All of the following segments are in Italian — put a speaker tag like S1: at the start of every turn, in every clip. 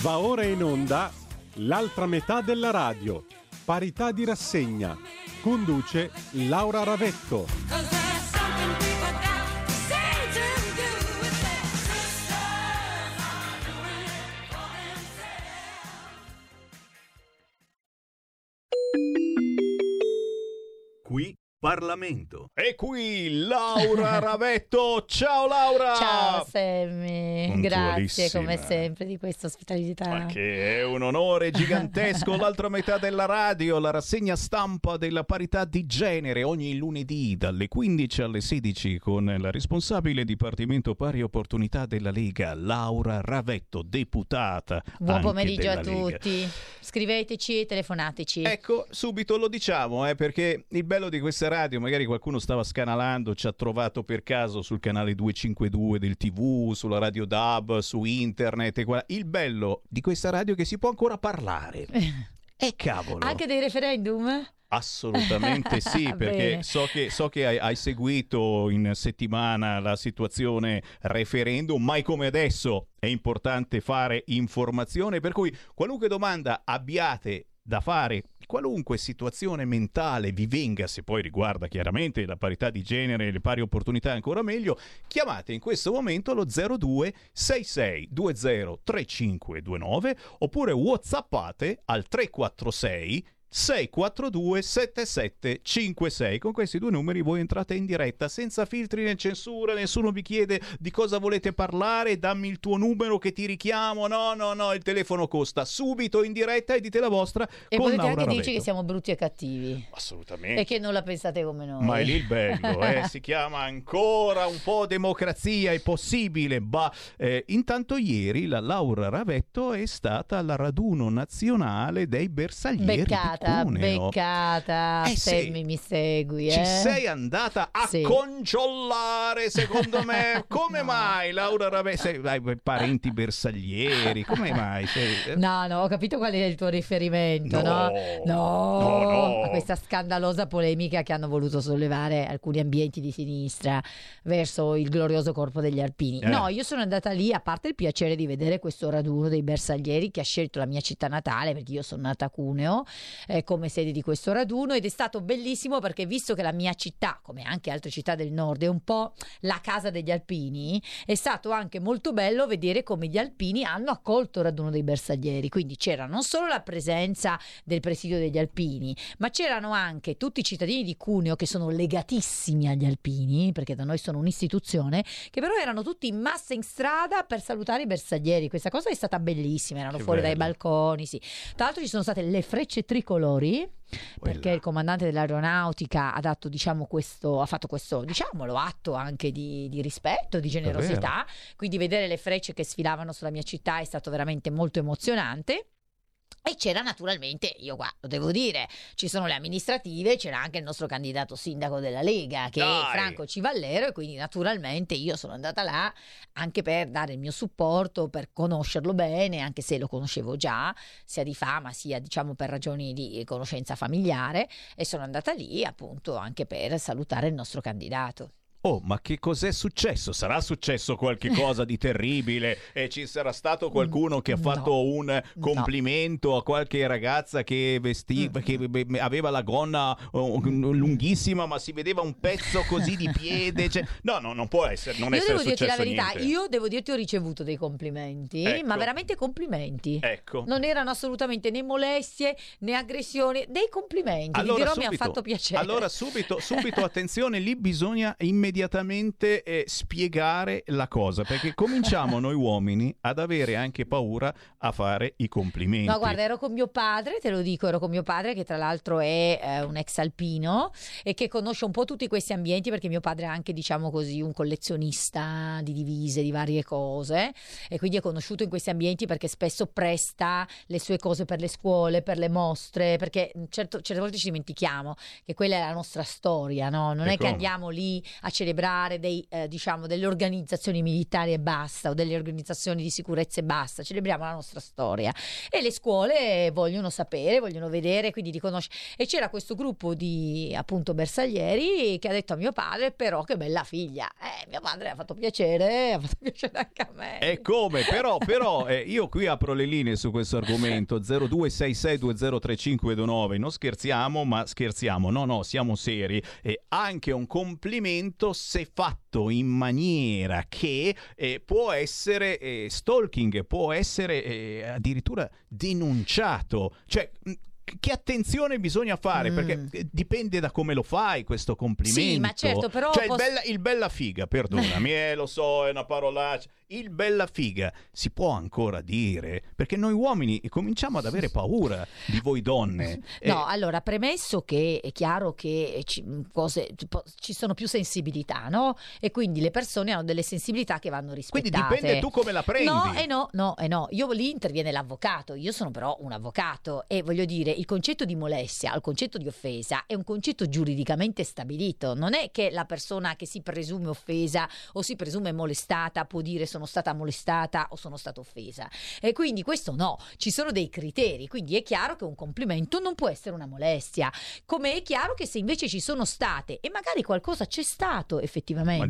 S1: Va ora in onda l'altra metà della radio. Parità di rassegna. Conduce Laura Ravetto.
S2: Parlamento.
S3: E qui Laura Ravetto. Ciao Laura!
S4: Ciao Sammy, grazie come sempre di questa ospitalità.
S3: Ma che è un onore gigantesco, l'altra metà della radio, la rassegna stampa della parità di genere ogni lunedì dalle 15 alle 16 con la responsabile Dipartimento Pari Opportunità della Lega, Laura Ravetto, deputata.
S4: Buon pomeriggio a
S3: della Lega.
S4: tutti. Scriveteci e telefonateci.
S3: Ecco, subito lo diciamo, eh, perché il bello di questa radio, magari qualcuno stava scanalando, ci ha trovato per caso sul canale 252 del TV, sulla radio DAB, su internet. e qua- Il bello di questa radio è che si può ancora parlare. E cavolo!
S4: Anche dei referendum?
S3: Assolutamente sì, perché so che, so che hai, hai seguito in settimana la situazione referendum, mai come adesso è importante fare informazione, per cui qualunque domanda abbiate da fare, qualunque situazione mentale vi venga, se poi riguarda chiaramente la parità di genere e le pari opportunità ancora meglio, chiamate in questo momento lo 02 66 20 3529 oppure whatsappate al 346 642 7756 con questi due numeri voi entrate in diretta senza filtri né censura nessuno vi chiede di cosa volete parlare dammi il tuo numero che ti richiamo no no no il telefono costa subito in diretta e dite la vostra
S4: E
S3: con
S4: potete
S3: Laura
S4: anche dirci che siamo brutti e cattivi.
S3: assolutamente
S4: E che non la pensate come noi.
S3: ma è lì il bello, eh? si chiama ancora un po' democrazia, è possibile. Bah, eh, intanto ieri la Laura Ravetto è stata al raduno nazionale dei bersaglieri
S4: Beccata,
S3: di Cuneo.
S4: beccata.
S3: Eh sì.
S4: Sammy, mi segui, eh?
S3: Ci sei andata a
S4: Sì.
S3: congiolare, secondo me. Come
S4: No.
S3: mai, Laura Ravetto? Sei, parenti bersaglieri, come mai? Sei-
S4: No, no, ho capito qual è il tuo riferimento, no?
S3: No.
S4: No,
S3: No, no.
S4: a questa scandalosa polemica che hanno voluto sollevare alcuni ambienti di sinistra verso il glorioso corpo degli alpini.
S3: Eh.
S4: No, io sono andata lì a parte il piacere di vedere questo raduno dei bersaglieri che ha scelto la mia città natale, perché io sono nata a Cuneo, eh, come sede di questo raduno ed è stato bellissimo perché visto che la mia città, come anche altre città del nord, è un po' la casa degli alpini, è stato anche molto bello vedere come gli alpini hanno accolto il raduno dei bersaglieri. Quindi c'era non solo la presenza del presidio degli alpini, ma c'erano anche tutti i cittadini di Cuneo che sono legatissimi agli alpini, perché da noi sono un'istituzione, che però erano tutti in massa in strada per salutare i bersaglieri. Questa cosa è stata bellissima, erano
S3: Che
S4: fuori dai
S3: bello.
S4: balconi, sì. Tra l'altro ci sono state le frecce tricolori perché
S3: Quella.
S4: il comandante dell'aeronautica ha dato diciamo questo ha fatto questo diciamolo atto anche di, di rispetto di generosità. Quindi vedere le frecce che sfilavano sulla mia città è stato veramente molto emozionante e c'era naturalmente, io qua lo devo dire, ci sono le amministrative, c'era anche il nostro candidato sindaco della Lega che
S3: Dai.
S4: è Franco Civallero e quindi naturalmente io sono andata là anche per dare il mio supporto, per conoscerlo bene, anche se lo conoscevo già, sia di fama sia diciamo per ragioni di conoscenza familiare e sono andata lì appunto anche per salutare il nostro candidato.
S3: Oh, ma che cos'è successo? Sarà successo qualche cosa di terribile e ci sarà stato qualcuno che ha
S4: No.
S3: fatto un complimento a qualche ragazza che vestiva,
S4: Mm.
S3: che be- be- aveva la gonna oh, lunghissima ma si vedeva un pezzo così di piede. cioè- No, no, non può essere, non
S4: io
S3: essere
S4: devo dirti la verità,
S3: niente.
S4: io devo dirti ho ricevuto dei complimenti,
S3: Ecco.
S4: ma veramente complimenti.
S3: Ecco.
S4: Non erano assolutamente né molestie né aggressioni, dei complimenti. Vi dirò, mi ha fatto piacere.
S3: Allora subito, subito attenzione, lì bisogna immediatamente eh, spiegare la cosa, perché cominciamo noi uomini ad avere anche paura a fare i complimenti.
S4: No, guarda, ero con mio padre, te lo dico, ero con mio padre che tra l'altro è eh, un ex alpino e che conosce un po' tutti questi ambienti perché mio padre è anche, diciamo così, un collezionista di divise, di varie cose e quindi è conosciuto in questi ambienti perché spesso presta le sue cose per le scuole, per le mostre, perché certo- certe volte ci dimentichiamo che quella è la nostra storia, no? Non è
S3: E
S4: che
S3: come?
S4: andiamo lì a celebrare dei, eh, diciamo, delle organizzazioni militari e basta, o delle organizzazioni di sicurezza e basta, celebriamo la nostra storia. E le scuole vogliono sapere, vogliono vedere, quindi riconoscere. E c'era questo gruppo di appunto bersaglieri che ha detto a mio padre, però che bella figlia. Eh, mio padre ha fatto piacere, ha fatto piacere anche a me.
S3: E come? Però, però eh, io qui apro le linee su questo argomento 0266203529. Non scherziamo, ma scherziamo. No, no, siamo seri. E anche un complimento se fatto in maniera che eh, può essere eh, stalking, può essere eh, addirittura denunciato. Cioè. mh, che attenzione bisogna fare
S4: Mm.
S3: perché eh, dipende da come lo fai questo complimento.
S4: Sì, ma certo, però
S3: Cioè, il,
S4: posso-
S3: bella, il bella figa, perdonami, eh, lo so, è una parolaccia. Il bella figa si può ancora dire perché noi uomini cominciamo ad avere paura di voi donne.
S4: No,
S3: Eh,
S4: allora, premesso che è chiaro che ci, cose, ci sono più sensibilità, no? E quindi le persone hanno delle sensibilità che vanno
S3: quindi
S4: rispettate.
S3: dipende tu come la prendi.
S4: No, e no, no, e no. Io lì interviene l'avvocato. Io sono però un avvocato e voglio dire, il concetto di molestia, il concetto di offesa è un concetto giuridicamente stabilito. Non è che la persona che si presume offesa o si presume molestata può dire sono stata molestata o sono stata offesa. E quindi questo no, ci sono dei criteri, quindi è chiaro che un complimento non può essere una molestia, come è chiaro che se invece ci sono state e magari qualcosa c'è stato effettivamente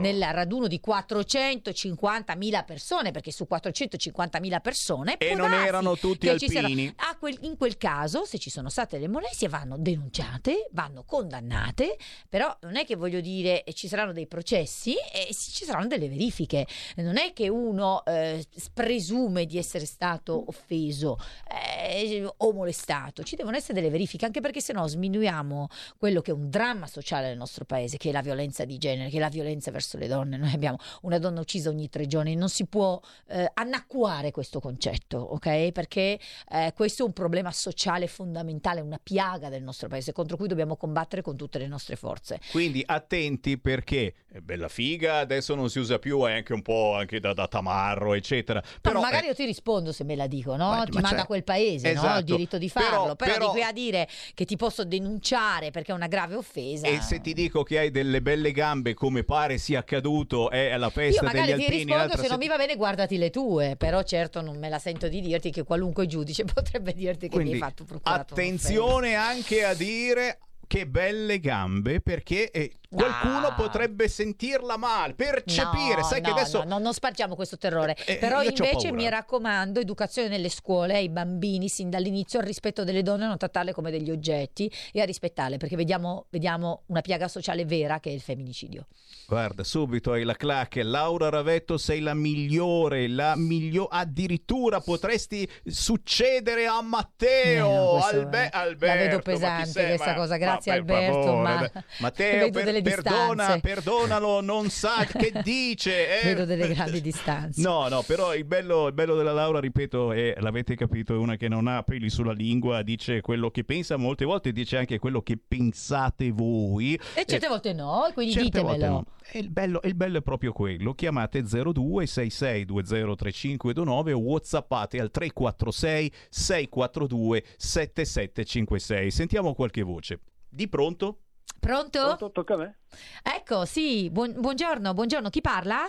S4: nel raduno di 450.000 persone, perché su 450.000 persone
S3: E non erano tutti alpini.
S4: quel- in quel caso, se ci sono state le molestie, vanno denunciate, vanno condannate, però non è che voglio dire eh, ci saranno dei processi e ci saranno delle verifiche. Non è che uno eh, presume di essere stato offeso eh, o molestato, ci devono essere delle verifiche, anche perché sennò sminuiamo quello che è un dramma sociale nel nostro paese, che è la violenza di genere, che è la violenza verso le donne. Noi abbiamo una donna uccisa ogni tre giorni, non si può eh, annacquare questo concetto, ok? Perché eh, questo è un problema sociale fondamentale, una piaga del nostro paese contro cui dobbiamo combattere con tutte le nostre forze.
S3: Quindi attenti perché bella figa adesso non si usa più, è anche un po' anche da, da tamarro, eccetera.
S4: No,
S3: Però
S4: magari
S3: eh,
S4: io ti rispondo se me la dico, no?
S3: Ma-
S4: ti
S3: ma
S4: manda
S3: cioè-
S4: quel paese, no?
S3: Esatto.
S4: Il diritto di
S3: Però-
S4: farlo. Però,
S3: però-
S4: di qui a dire che ti posso denunciare perché è una grave offesa.
S3: E se ti dico che hai delle belle gambe come pare sia accaduto è alla
S4: Io
S3: festa
S4: magari
S3: degli
S4: ti
S3: alpini
S4: rispondo,
S3: l'altra
S4: se non mi va bene guardati le tue, però certo non me la sento di dirti che qualunque giudice potrebbe dirti che mi
S3: Quindi
S4: hai fatto procurato
S3: attenzione anche a dire che belle gambe perché eh, qualcuno
S4: Ah.
S3: potrebbe sentirla male, percepire,
S4: No,
S3: sai che
S4: no,
S3: adesso
S4: no, no, non spargiamo questo terrore.
S3: Eh,
S4: Però
S3: io c'ho
S4: invece mi raccomando, educazione nelle scuole ai bambini sin dall'inizio al rispetto delle donne, a non trattarle come degli oggetti e a rispettarle, perché vediamo, vediamo una piaga sociale vera che è il femminicidio.
S3: Guarda, subito hai la clacca. Laura Ravetto, sei la migliore, la migliore. Addirittura potresti succedere a Matteo.
S4: Eh, no,
S3: Albe- Alberto.
S4: la vedo pesante questa
S3: Ma-
S4: cosa, grazie
S3: ma
S4: Alberto, ma.
S3: Matteo,
S4: vedo
S3: per-
S4: delle
S3: perdona,
S4: distanze.
S3: perdonalo, non sa che dice. eh.
S4: Vedo delle grandi distanze.
S3: No, no, però il bello, il bello della Laura, ripeto, è, l'avete capito, è una che non ha peli sulla lingua, dice quello che pensa, molte volte dice anche quello che pensate voi.
S4: E certe volte no, quindi ditemelo.
S3: no. E il, bello, il bello è proprio quello. Chiamate 0266203529 o whatsappate al 346 642 7756. Sentiamo qualche voce. Di pronto?
S4: Pronto?
S5: Pronto, tocca a me.
S4: Ecco, sì, buon- buongiorno, buongiorno, chi parla?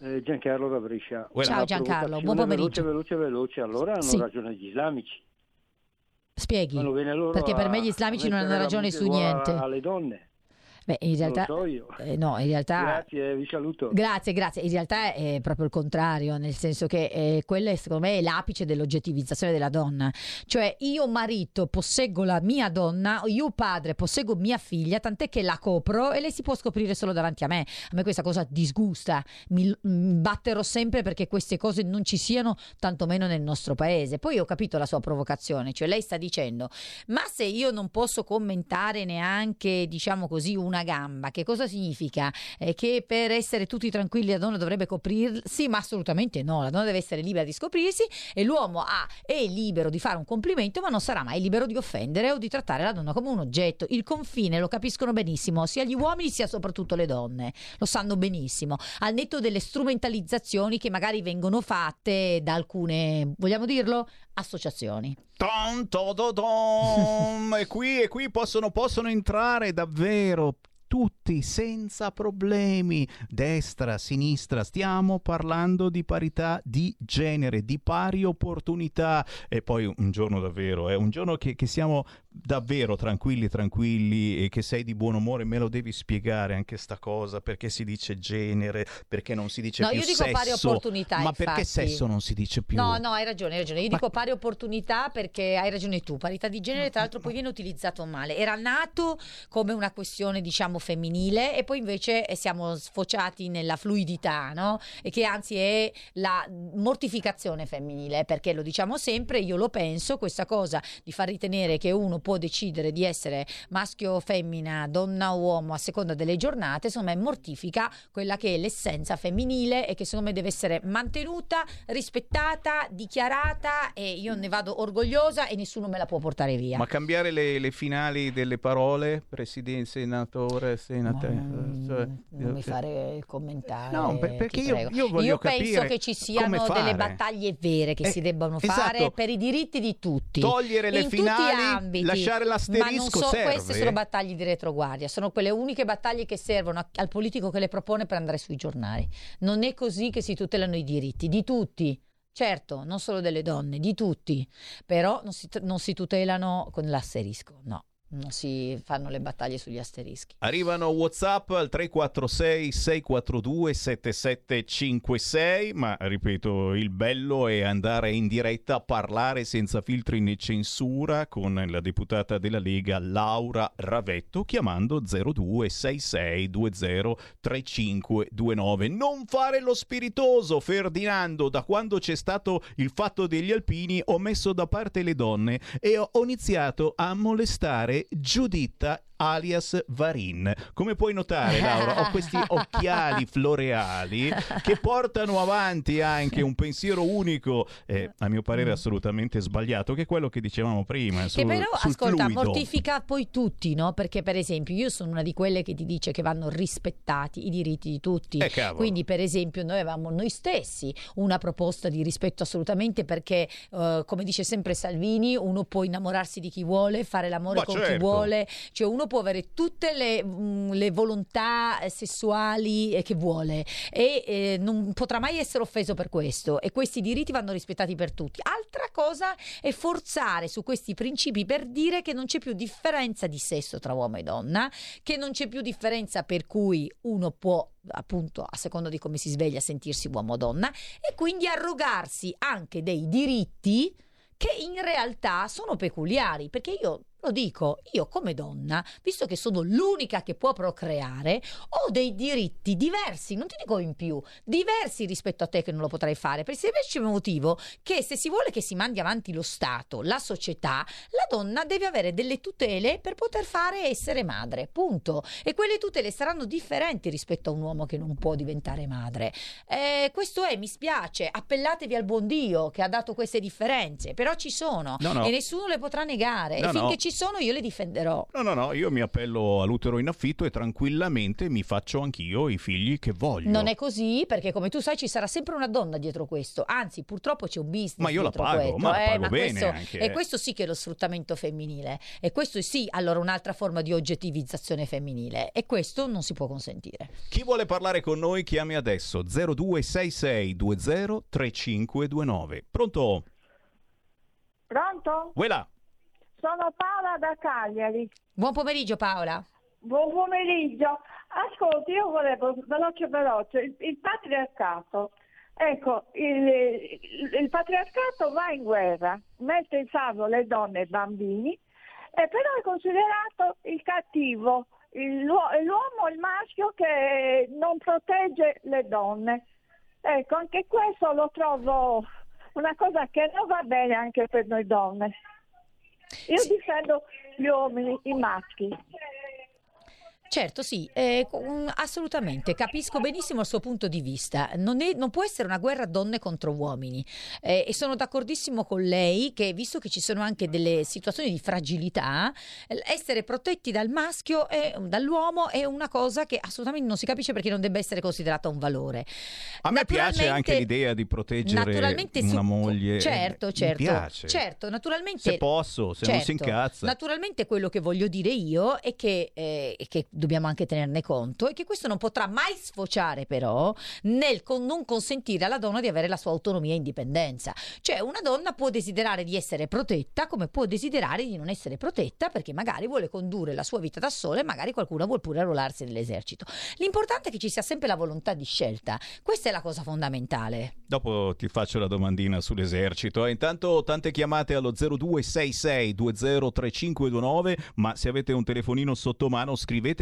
S5: Eh, Giancarlo da Brescia.
S3: Well,
S4: Ciao Giancarlo, buon pomeriggio.
S5: Veloce, veloce, veloce. Allora hanno
S4: Sì.
S5: ragione gli islamici.
S4: Spieghi.
S5: Vanno bene loro
S4: Perché per me gli islamici non hanno ragione su niente.
S5: Alle donne.
S4: Beh, in realtà...
S5: Lo so io.
S4: eh, no, in realtà...
S5: Grazie, vi saluto.
S4: Grazie, grazie. In realtà è proprio il contrario, nel senso che eh, quello è, secondo me è l'apice dell'oggettivizzazione della donna. Cioè io marito posseggo la mia donna, io padre posseggo mia figlia, tant'è che la copro e lei si può scoprire solo davanti a me. A me questa cosa disgusta, mi, mi batterò sempre perché queste cose non ci siano, tantomeno nel nostro paese. Poi ho capito la sua provocazione, cioè lei sta dicendo, ma se io non posso commentare neanche, diciamo così, una gamba, che cosa significa? Eh, che per essere tutti tranquilli la donna dovrebbe coprirsi, ma assolutamente no, la donna deve essere libera di scoprirsi e l'uomo ha, è libero di fare un complimento, ma non sarà mai libero di offendere o di trattare la donna come un oggetto. Il confine lo capiscono benissimo, sia gli uomini sia soprattutto le donne, lo sanno benissimo, al netto delle strumentalizzazioni che magari vengono fatte da alcune, vogliamo dirlo, associazioni.
S3: Ton, to, do, dom. e qui, e qui possono, possono entrare davvero tutti senza problemi, destra, sinistra, stiamo parlando di parità di genere, di pari opportunità e poi un giorno davvero, è un giorno che, che siamo davvero tranquilli, tranquilli e che sei di buon umore, me lo devi spiegare anche sta cosa, perché si dice genere, perché non si dice
S4: No,
S3: più
S4: io dico
S3: sesso,
S4: pari opportunità,
S3: ma perché
S4: infatti.
S3: sesso non si dice più?
S4: No, no, hai ragione, hai ragione. Io
S3: Ma-
S4: dico pari opportunità perché hai ragione tu. Parità di genere, tra l'altro, poi viene utilizzato male. Era nato come una questione, diciamo, femminile, e poi invece eh, siamo sfociati nella fluidità, no? E che anzi è la mortificazione femminile, perché lo diciamo sempre, io lo penso, questa cosa di far ritenere che uno può decidere di essere maschio o femmina, donna o uomo a seconda delle giornate, me mortifica quella che è l'essenza femminile e che secondo me deve essere mantenuta, rispettata, dichiarata e io ne vado orgogliosa e nessuno me la può portare via.
S3: Ma cambiare le, le finali delle parole, presidente, senatore,
S4: Ma
S3: senatore...
S4: non,
S3: cioè,
S4: non mi
S3: eh,
S4: fare commentare.
S3: No, per- perché io- io voglio
S4: penso
S3: capire
S4: che ci siano delle battaglie vere che
S3: Eh,
S4: si debbano
S3: esatto.
S4: fare per i diritti di tutti.
S3: Togliere le
S4: in
S3: finali,
S4: ambiti.
S3: lasciare
S4: Ma non
S3: l'asterisco
S4: so, queste sono battaglie di retroguardia, sono quelle uniche battaglie che servono a- al politico che le propone per andare sui giornali. Non è così che si tutelano i diritti di tutti. Certo, non solo delle donne, di tutti, però non si, non si tutelano con l'asterisco, no, non si fanno le battaglie sugli asterischi.
S3: Arrivano WhatsApp al 346 642 7756, ma ripeto, il bello è andare in diretta a parlare senza filtri né censura con la deputata della Lega Laura Ravetto chiamando 0266203529. Non fare lo spiritoso, Ferdinando, da quando c'è stato il fatto degli alpini ho messo da parte le donne e ho iniziato a molestare Giuditta alias Varin. Come puoi notare, Laura, ho questi occhiali floreali che portano avanti anche un pensiero unico, eh, a mio parere assolutamente sbagliato, che è quello che dicevamo prima.
S4: Che
S3: sul-
S4: però,
S3: sul
S4: ascolta,
S3: fluido.
S4: mortifica poi tutti, no? Perché, per esempio, io sono una di quelle che ti dice che vanno rispettati i diritti di tutti.
S3: Eh.
S4: Quindi, per esempio, noi avevamo noi stessi una proposta di rispetto assolutamente perché, eh, come dice sempre Salvini, uno può innamorarsi di chi vuole, fare l'amore
S3: Ma
S4: con chi
S3: certo.
S4: vuole, cioè uno può avere tutte le, mm, le volontà eh, sessuali eh, che vuole. E eh, non potrà mai essere offeso per questo. E questi diritti vanno rispettati per tutti. Altra cosa è forzare su questi principi per dire che non c'è più differenza di sesso tra uomo e donna, che non c'è più differenza per cui uno può appunto a seconda di come si sveglia sentirsi uomo o donna e quindi arrogarsi anche dei diritti che in realtà sono peculiari, perché io lo dico, io come donna, visto che sono l'unica che può procreare, ho dei diritti diversi, non ti dico in più, diversi rispetto a te che non lo potrai fare, per il semplice motivo che se si vuole che si mandi avanti lo Stato, la società, la donna deve avere delle tutele per poter fare essere madre, punto. E quelle tutele saranno differenti rispetto a un uomo che non può diventare madre. Eh, questo è, mi spiace, appellatevi al buon Dio che ha dato queste differenze, però ci sono
S3: No, no.
S4: e nessuno le potrà negare
S3: No,
S4: e finché ci sono io le difenderò.
S3: No, no, no, io mi appello all'utero in affitto e tranquillamente mi faccio anch'io i figli che voglio.
S4: Non è così perché come tu sai ci sarà sempre una donna dietro questo, anzi purtroppo c'è un business
S3: Ma io la pago,
S4: questo,
S3: ma la
S4: eh,
S3: pago bene
S4: questo,
S3: anche,
S4: E
S3: eh.
S4: questo sì che è lo sfruttamento femminile e questo sì allora un'altra forma di oggettivizzazione femminile e questo non si può consentire.
S3: Chi vuole parlare con noi chiami adesso 0266203529. Pronto?
S6: Pronto?
S3: Uela.
S6: Sono Paola da Cagliari.
S4: Buon pomeriggio Paola.
S6: Buon pomeriggio. Ascolti, io volevo veloce veloce il, il patriarcato. Ecco, il, il- patriarcato va in guerra, mette in salvo le donne e i bambini, e però è considerato il cattivo, il- l'uo- l'uomo, il maschio che non protegge le donne. Ecco, anche questo lo trovo una cosa che non va bene anche per noi donne. Io difendo gli uomini, i maschi.
S4: Certo, sì, eh, mm, assolutamente, capisco benissimo il suo punto di vista. Non, è- non può essere una guerra donne contro uomini Eh, e sono d'accordissimo con lei che, visto che ci sono anche delle situazioni di fragilità, essere protetti dal maschio e dall'uomo è una cosa che assolutamente non si capisce perché non debba essere considerata un valore.
S3: A me piace anche l'idea di proteggere una
S4: su-
S3: moglie.
S4: Certo,
S3: Mi
S4: certo.
S3: piace.
S4: Certo, naturalmente
S3: Se posso, se non si
S4: Certo.
S3: incazza.
S4: Naturalmente quello che voglio dire io è che, eh, è che dobbiamo anche tenerne conto, è che questo non potrà mai sfociare però nel con- non consentire alla donna di avere la sua autonomia e indipendenza. Cioè una donna può desiderare di essere protetta come può desiderare di non essere protetta perché magari vuole condurre la sua vita da sola e magari qualcuno vuole pure arruolarsi nell'esercito. L'importante è che ci sia sempre la volontà di scelta. Questa è la cosa fondamentale.
S3: Dopo ti faccio la domandina sull'esercito. Eh, intanto tante chiamate allo 0266 203529, ma se avete un telefonino sotto mano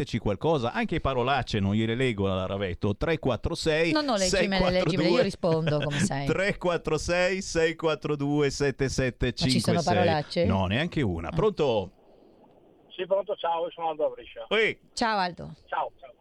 S3: scriveteci qualcosa, anche parolacce, non gliele leggo alla Ravetto. 346
S4: No, no, leggimele, leggimele, io rispondo come sai.
S3: 346 642 7756.
S4: Ma ci sono parolacce?
S3: No, neanche una. Pronto?
S7: Sì, pronto, ciao, sono Aldo Brescia.
S3: Ehi,
S4: Ciao Aldo.
S7: Ciao, ciao.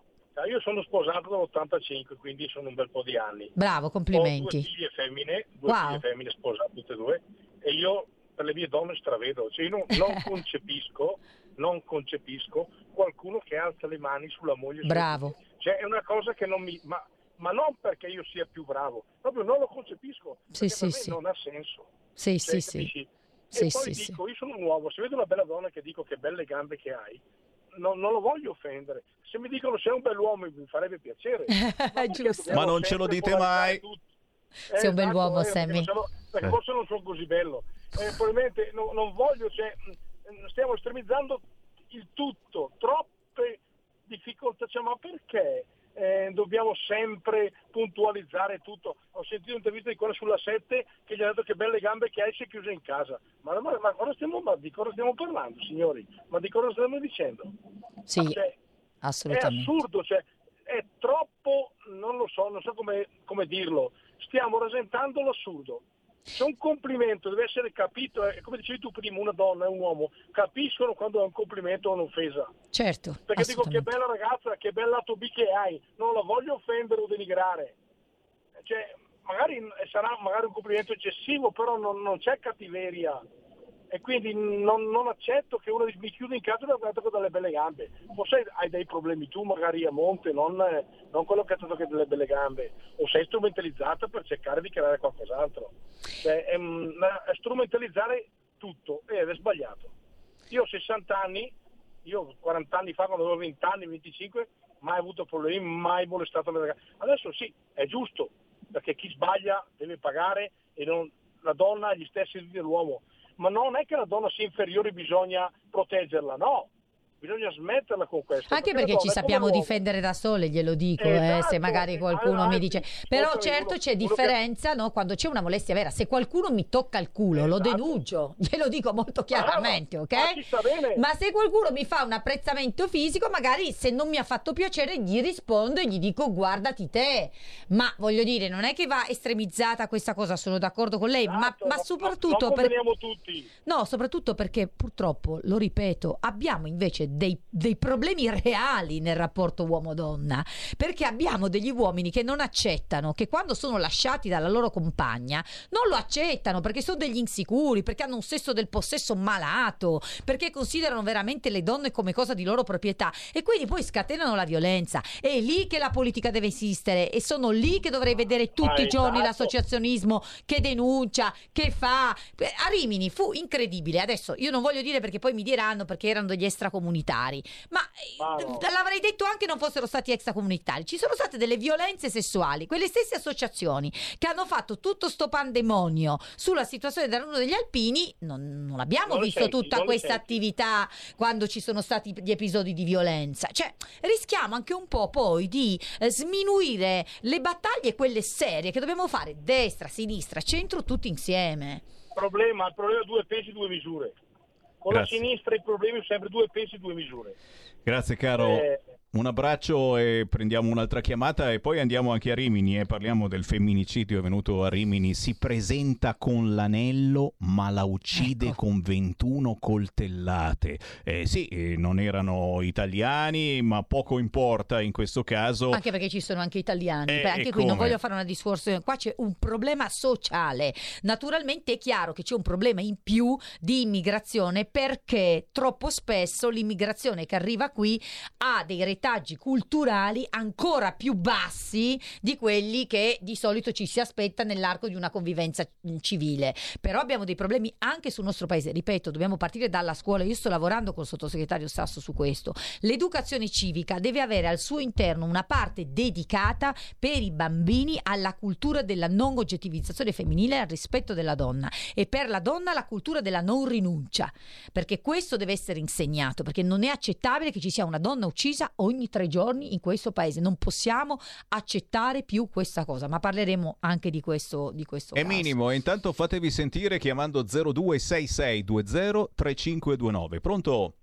S7: Io sono sposato dall'85, quindi sono un bel po' di anni.
S4: Bravo,
S7: Ho
S4: complimenti.
S7: due figlie femmine, due
S4: Wow.
S7: figlie femmine sposate tutte e due, e io per le mie donne stravedo. Cioè io non, non concepisco, non concepisco qualcuno che alza le mani sulla moglie.
S4: Bravo.
S7: Cioè è una cosa che non mi... Ma, ma non perché io sia più bravo, proprio non lo concepisco.
S4: Sì,
S7: perché
S4: sì,
S7: per me
S4: sì.
S7: non ha senso.
S4: Sì,
S7: Cioè,
S4: sì, sì.
S7: capisci?
S4: Sì,
S7: e poi
S4: sì,
S7: dico, io sono un uomo, se vedo una bella donna che dico che belle gambe che hai, non, non lo voglio offendere. Se mi dicono sei un bell'uomo mi farebbe piacere. perché
S4: Giusto.
S3: Ma non ce lo dite mai.
S7: tutto?
S4: Sei un bell'uomo,
S7: perché
S4: Sammy.
S7: non sono- Perché
S3: Eh.
S7: forse non sono così bello. Eh, probabilmente no- non voglio, cioè, mh, stiamo estremizzando il tutto, troppe difficoltà. Cioè, ma perché eh, dobbiamo sempre puntualizzare tutto? Ho sentito un'intervista di quella sulla 7 che gli ha detto che belle gambe che hai si è chiusa in casa. Ma, ma- ma cosa stiamo, ma di cosa stiamo parlando, signori? Ma di cosa stiamo dicendo?
S4: Sì,
S7: Cioè, è assurdo, cioè, è troppo, non lo so, non so come, come dirlo, stiamo rasentando l'assurdo. Se un complimento deve essere capito, e come dicevi tu prima, una donna e un uomo capiscono quando è un complimento o un'offesa.
S4: Certo,
S7: Perché dico che bella ragazza, che bel lato B che hai, non la voglio offendere o denigrare. Cioè, magari sarà magari un complimento eccessivo, però non, non c'è cattiveria. E quindi non, non accetto che uno mi chiude in casa mi guarda con delle belle gambe. Forse hai dei problemi tu, magari a monte, non, eh, non quello che ha detto che delle belle gambe. O sei strumentalizzata per cercare di creare qualcos'altro. Cioè, è, mm, è strumentalizzare tutto ed è sbagliato. Io ho 60 anni, io 40 anni fa, quando avevo 20 anni, 25, mai avuto problemi, mai molestato le ragazze. Adesso sì, è giusto, perché chi sbaglia deve pagare e non, la donna ha gli stessi diritti dell'uomo. Ma non è che la donna sia inferiore bisogna proteggerla, no. Bisogna smetterla con questo.
S4: Anche
S7: la
S4: perché ci sappiamo difendere da sole, glielo dico, eh,
S7: Esatto,
S4: se magari qualcuno mi
S7: avanti.
S4: dice. Però certo c'è
S7: uno che-
S4: differenza no? quando c'è una molestia vera. Se qualcuno mi tocca il culo, lo
S7: Esatto.
S4: denuncio, glielo dico molto chiaramente, ok?
S7: ma.
S4: Ma se qualcuno mi fa un apprezzamento fisico, magari se non mi ha fatto piacere, gli rispondo e gli dico guardati te. Ma voglio dire, non è che va estremizzata questa cosa, sono d'accordo con lei, ma,
S7: Esatto,
S4: ma
S7: no-
S4: soprattutto
S7: non
S4: per. No, soprattutto perché purtroppo, lo ripeto, abbiamo invece dei, dei problemi reali nel rapporto uomo-donna, perché abbiamo degli uomini che non accettano, che quando sono lasciati dalla loro compagna non lo accettano perché sono degli insicuri, perché hanno un sesso del possesso malato, perché considerano veramente le donne come cosa di loro proprietà e quindi poi scatenano la violenza. È lì che la politica deve esistere e sono lì che dovrei vedere tutti
S7: Ah,
S4: i giorni
S7: esatto.
S4: l'associazionismo che denuncia, che fa. A Rimini fu incredibile. Adesso io non voglio dire perché poi mi diranno perché erano degli extracomunitari, ma eh,
S7: Ma no.
S4: d- l'avrei detto anche non fossero stati extracomunitari. Ci sono state delle violenze sessuali, quelle stesse associazioni che hanno fatto tutto sto pandemonio sulla situazione del raduno degli alpini. Non, non abbiamo
S7: Non
S4: visto
S7: senti,
S4: tutta questa
S7: senti.
S4: attività quando ci sono stati gli episodi di violenza. Cioè, rischiamo anche un po' poi di eh, sminuire le battaglie, quelle serie che dobbiamo fare destra, sinistra, centro, tutti insieme.
S7: problema, il problema è due pesi, due misure. Con
S3: Grazie.
S7: la sinistra i problemi sono sempre due pesi, due misure.
S3: Grazie caro.
S7: Eh,
S3: Un abbraccio e prendiamo un'altra chiamata e poi andiamo anche a Rimini e parliamo del femminicidio avvenuto a Rimini. Si presenta con l'anello ma la uccide
S4: Ecco.
S3: con 21 coltellate. Eh, sì, eh, non erano italiani ma poco importa in questo caso.
S4: Anche perché ci sono anche italiani.
S3: Eh,
S4: Beh, anche qui non
S3: come?
S4: voglio fare una discorso. Qua c'è un problema sociale. Naturalmente è chiaro che c'è un problema in più di immigrazione perché troppo spesso l'immigrazione che arriva qui ha dei rettangoli setaggi culturali ancora più bassi di quelli che di solito ci si aspetta nell'arco di una convivenza civile. Però abbiamo dei problemi anche sul nostro paese. Ripeto, dobbiamo partire dalla scuola. Io sto lavorando col sottosegretario Sasso su questo. L'educazione civica deve avere al suo interno una parte dedicata per i bambini alla cultura della non oggettivizzazione femminile e al rispetto della donna e per la donna la cultura della non rinuncia, perché questo deve essere insegnato, perché non è accettabile che ci sia una donna uccisa ogni tre giorni in questo paese, non possiamo accettare più questa cosa, ma parleremo anche di questo, di questo
S3: È
S4: caso.
S3: minimo, e intanto fatevi sentire chiamando 026620 3529. Pronto?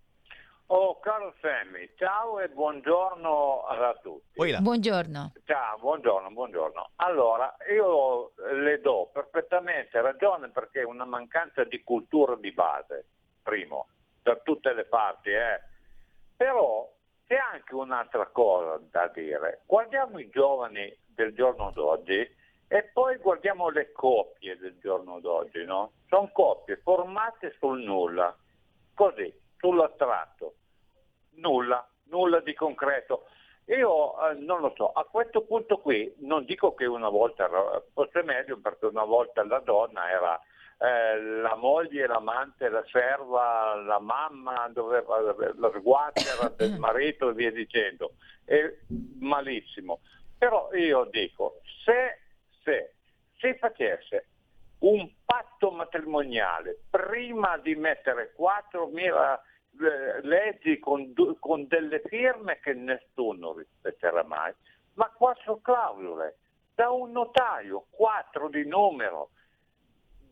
S8: Oh, caro Sammy, ciao e buongiorno a tutti.
S4: Buongiorno.
S8: Ciao, buongiorno, buongiorno. Allora, io le do perfettamente ragione perché è una mancanza di cultura di base, primo, da tutte le parti, eh. Però c'è anche un'altra cosa da dire. Guardiamo i giovani del giorno d'oggi e poi guardiamo le coppie del giorno d'oggi, no? Sono coppie formate sul nulla, così, sull'astratto. Nulla, nulla di concreto. Io eh, non lo so, a questo punto qui non dico che una volta era- fosse meglio perché una volta la donna era eh, la moglie, l'amante, la serva, la mamma, doveva, la sguattera del marito e via dicendo. È malissimo. Però io dico, se, se si facesse un patto matrimoniale prima di mettere 4.000 eh, leggi con, con delle firme che nessuno rispetterà mai, ma quattro clausole da un notaio, quattro di numero.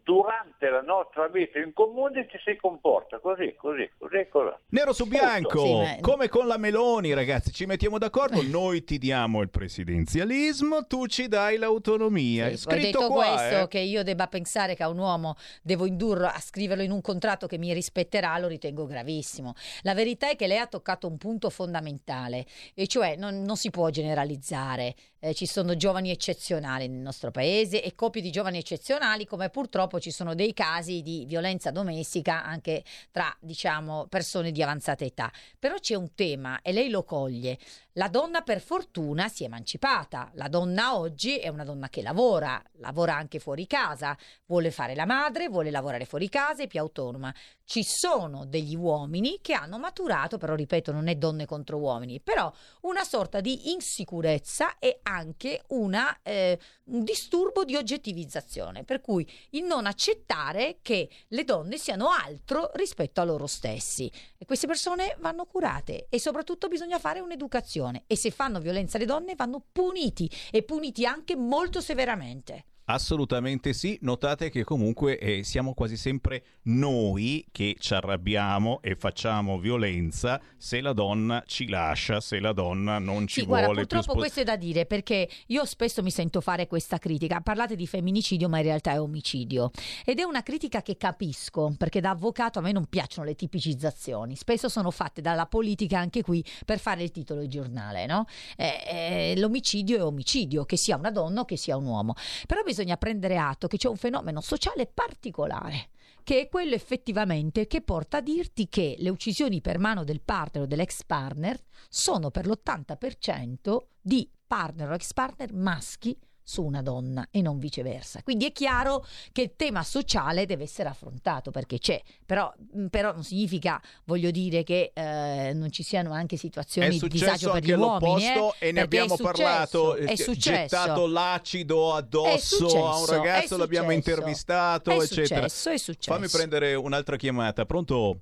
S8: Durante la nostra vita in comune ci si comporta così, così, così, così.
S3: Nero su bianco,
S4: Sì, ma-
S3: come con la Meloni, ragazzi, ci mettiamo d'accordo. Noi ti diamo il presidenzialismo, tu ci dai l'autonomia. È
S4: Sì,
S3: scritto
S4: detto
S3: qua,
S4: questo,
S3: eh.
S4: che io debba pensare che a un uomo devo indurlo a scriverlo in un contratto che mi rispetterà, lo ritengo gravissimo. La verità è che lei ha toccato un punto fondamentale, e cioè non, non si può generalizzare. Eh, ci sono giovani eccezionali nel nostro paese e coppie di giovani eccezionali, come purtroppo ci sono dei casi di violenza domestica anche tra, diciamo, persone di avanzata età. Però c'è un tema e lei lo coglie. La donna per fortuna si è emancipata, la donna oggi è una donna che lavora, lavora anche fuori casa, vuole fare la madre, vuole lavorare fuori casa, è più autonoma. Ci sono degli uomini che hanno maturato, però ripeto, non è donne contro uomini, però una sorta di insicurezza e anche una, eh, un disturbo di oggettivizzazione, per cui il non accettare che le donne siano altro rispetto a loro stessi. E queste persone vanno curate e soprattutto bisogna fare un'educazione e se fanno violenza alle donne vanno puniti e puniti anche molto severamente.
S3: Assolutamente sì, notate che comunque eh, siamo quasi sempre noi che ci arrabbiamo e facciamo violenza se la donna ci lascia, se la donna non ci
S4: Sì,
S3: vuole
S4: guarda, purtroppo
S3: spo-
S4: questo è da dire perché io spesso mi sento fare questa critica. Parlate di femminicidio, ma in realtà è omicidio. Ed è una critica che capisco, perché da avvocato a me non piacciono le tipicizzazioni. Spesso sono fatte dalla politica anche qui per fare il titolo di giornale, no? Eh, eh, l'omicidio è omicidio, che sia una donna o che sia un uomo. Però bisogna prendere atto che c'è un fenomeno sociale particolare che è quello effettivamente che porta a dirti che le uccisioni per mano del partner o dell'ex partner sono per l'80% di partner o ex partner maschi su una donna e non viceversa. Quindi è chiaro che il tema sociale deve essere affrontato perché c'è, però, però non significa, voglio dire, che eh, non ci siano anche
S3: È
S4: situazioni di
S3: successo
S4: disagio per gli uomini.
S3: l'opposto
S4: eh,
S3: e ne
S4: perché è
S3: abbiamo
S4: successo,
S3: parlato.
S4: È
S3: eh,
S4: successo.
S3: Gettato l'acido
S4: È
S3: addosso
S4: successo,
S3: a un
S4: è
S3: ragazzo, l'abbiamo
S4: successo.
S3: intervistato,
S4: È
S3: eccetera.
S4: successo, è successo.
S3: Fammi prendere un'altra chiamata. Pronto?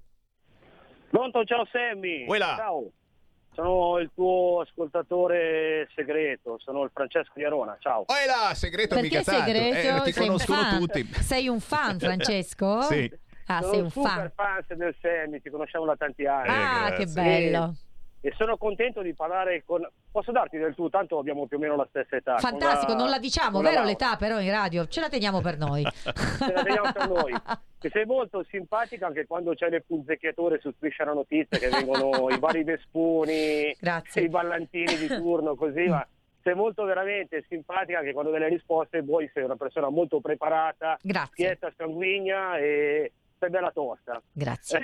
S7: Pronto, ciao Sammy.
S3: Uè là.
S7: Ciao. Sono il tuo ascoltatore segreto, sono il Francesco di Arona, ciao.
S3: Oh, è là, segreto
S4: Perché
S3: mica tanto.
S4: segreto?
S3: Eh, ti
S4: Sei
S3: conoscono
S4: fan?
S3: tutti.
S4: Sei un fan, Francesco?
S3: Sì.
S4: Ah,
S7: sono
S4: sei
S7: un super
S4: fan.
S7: fan del Sammy, ci conosciamo da tanti anni.
S3: Eh,
S4: ah,
S3: grazie.
S4: che bello.
S7: E sono contento di parlare con... Posso darti del tu? Tanto abbiamo più o meno la stessa età.
S4: Fantastico,
S7: Con
S4: non la diciamo,
S7: la
S4: vero
S7: Laura.
S4: l'età però in radio, ce la teniamo per noi.
S7: Ce la teniamo per noi. Che sei molto simpatica anche quando c'è le punzecchiature su Striscia la Notizia che vengono i vari vesponi,
S4: Grazie.
S7: i ballantini di turno, così, ma sei molto veramente simpatica anche quando delle risposte vuoi sei una persona molto preparata,
S4: Grazie.
S7: schietta, sanguigna e
S5: sei bella tosta.
S4: Grazie.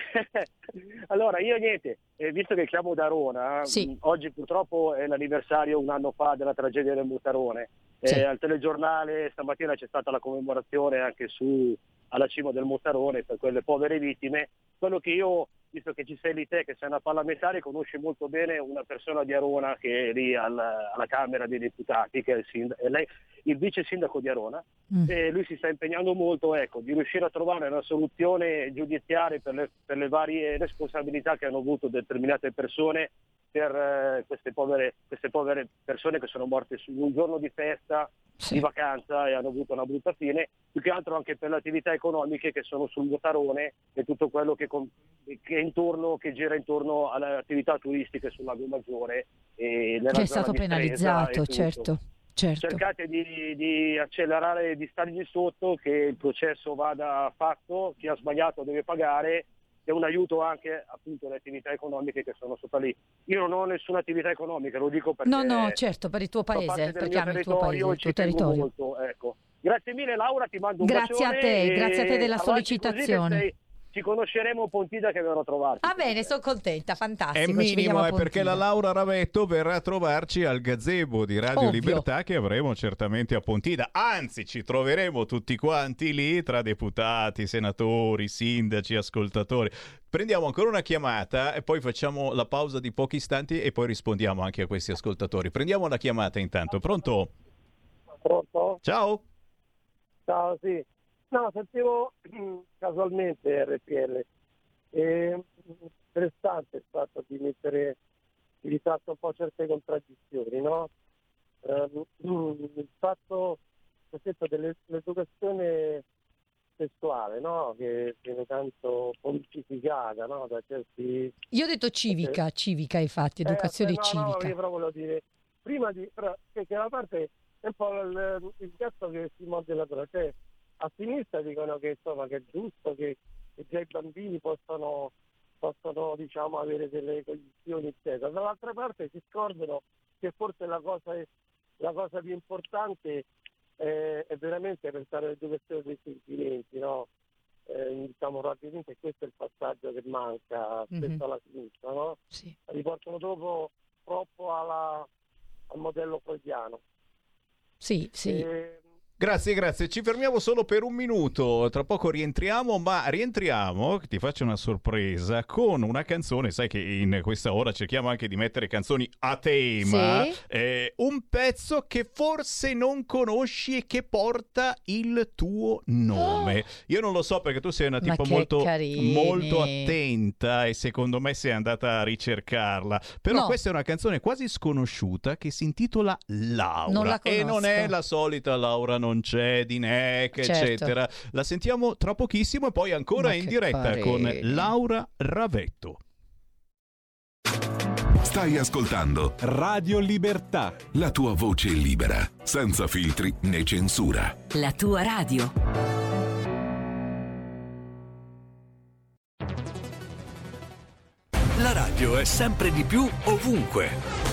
S5: allora, io niente, eh, visto che chiamo da Rona,
S4: Sì.
S5: mh, oggi purtroppo è l'anniversario un anno fa della tragedia del Mutarone.
S4: Sì.
S5: Eh, al telegiornale stamattina c'è stata la commemorazione anche su alla cima del Mutarone per quelle povere vittime. Quello che io, visto che ci sei lì te, che sei una parlamentare, conosci molto bene una persona di Arona che è lì al- alla Camera dei Deputati, che è il, sindaco, è lei, il vice sindaco di Arona,
S4: Mm.
S5: e lui si sta impegnando molto ecco, di riuscire a trovare una soluzione giudiziaria per le, per le varie responsabilità che hanno avuto determinate persone per eh, queste, povere, queste povere persone che sono morte su un giorno di festa,
S4: Sì.
S5: di vacanza e hanno avuto una brutta fine, più che altro anche per le attività economiche che sono sul Motarone e tutto quello che, con- che, intorno, che gira intorno alle attività turistiche sul Lago Maggiore. E nella
S4: Che è stato penalizzato, certo. certo.
S5: cercate di, di accelerare, di stargli sotto, che il processo vada fatto, chi ha sbagliato deve pagare e un aiuto anche appunto alle attività economiche che sono sopra lì. Io non ho nessuna attività economica, lo dico perché
S4: No, no, certo, per il tuo paese, perché ami il tuo paese, il tuo territorio.
S5: molto, ecco. Grazie mille Laura, ti mando un
S4: Grazie a
S5: bacione
S4: te, grazie a te della
S5: avanti così che
S4: sollecitazione.
S5: Ci conosceremo a Pontida che verrò a trovarti.
S4: Ah bene, sono contenta, fantastico.
S3: È minimo, è perché la. Laura Ravetto verrà a trovarci al gazebo di Radio
S4: Ovvio.
S3: Libertà che avremo certamente a Pontida. Anzi, ci troveremo tutti quanti lì tra deputati, senatori, sindaci, ascoltatori. Prendiamo ancora una chiamata e poi facciamo la pausa di pochi istanti e poi rispondiamo anche a questi ascoltatori. Prendiamo la chiamata intanto. Pronto?
S5: Pronto?
S3: Ciao?
S5: Ciao, sì. No, sentivo casualmente RPL. E, interessante il fatto di mettere di risalto un po' certe contraddizioni, no? Ehm, il fatto, per esempio, dell'educazione sessuale, no? Che viene tanto politificata, no? Da certi
S4: Io ho detto civica, civica infatti, educazione
S5: eh, no, No,
S4: civica.
S5: io però volevo dire, prima di, però, che, che la parte è un po' il, il gatto che si morde la coda, cioè a sinistra dicono che, insomma, che è giusto che, che già i bambini possono, possono diciamo, avere delle condizioni, eccetera. Dall'altra parte si scordano che forse la cosa, è- la cosa più importante è, è veramente pensare all'educazione dei sentimenti, no? Eh, diciamo rapidamente questo è il passaggio che manca spesso
S4: Mhm.
S5: alla sinistra, no?
S4: Sì.
S5: riportano dopo troppo alla- al modello freudiano.
S4: Sì, sì.
S5: E,
S3: Grazie, grazie. Ci fermiamo solo per un minuto. Tra poco rientriamo, ma rientriamo, ti faccio una sorpresa, con una canzone. Sai che in questa ora cerchiamo anche di mettere canzoni a tema.
S4: Sì.
S3: Eh, un pezzo che forse non conosci e che porta il tuo nome. Io non lo so perché tu sei una tipo molto, molto attenta e secondo me sei andata a ricercarla. Però
S4: No.
S3: questa è una canzone quasi sconosciuta che si intitola Laura.
S4: Non la
S3: e non è la solita Laura non c'è, di Neck,
S4: Certo.
S3: eccetera. La sentiamo tra pochissimo e poi ancora
S4: Ma
S3: in diretta con
S4: carini.
S3: Laura Ravetto.
S9: Stai ascoltando
S1: Radio Libertà.
S9: la tua voce libera, senza filtri né censura.
S10: La tua radio.
S11: La radio è sempre di più ovunque.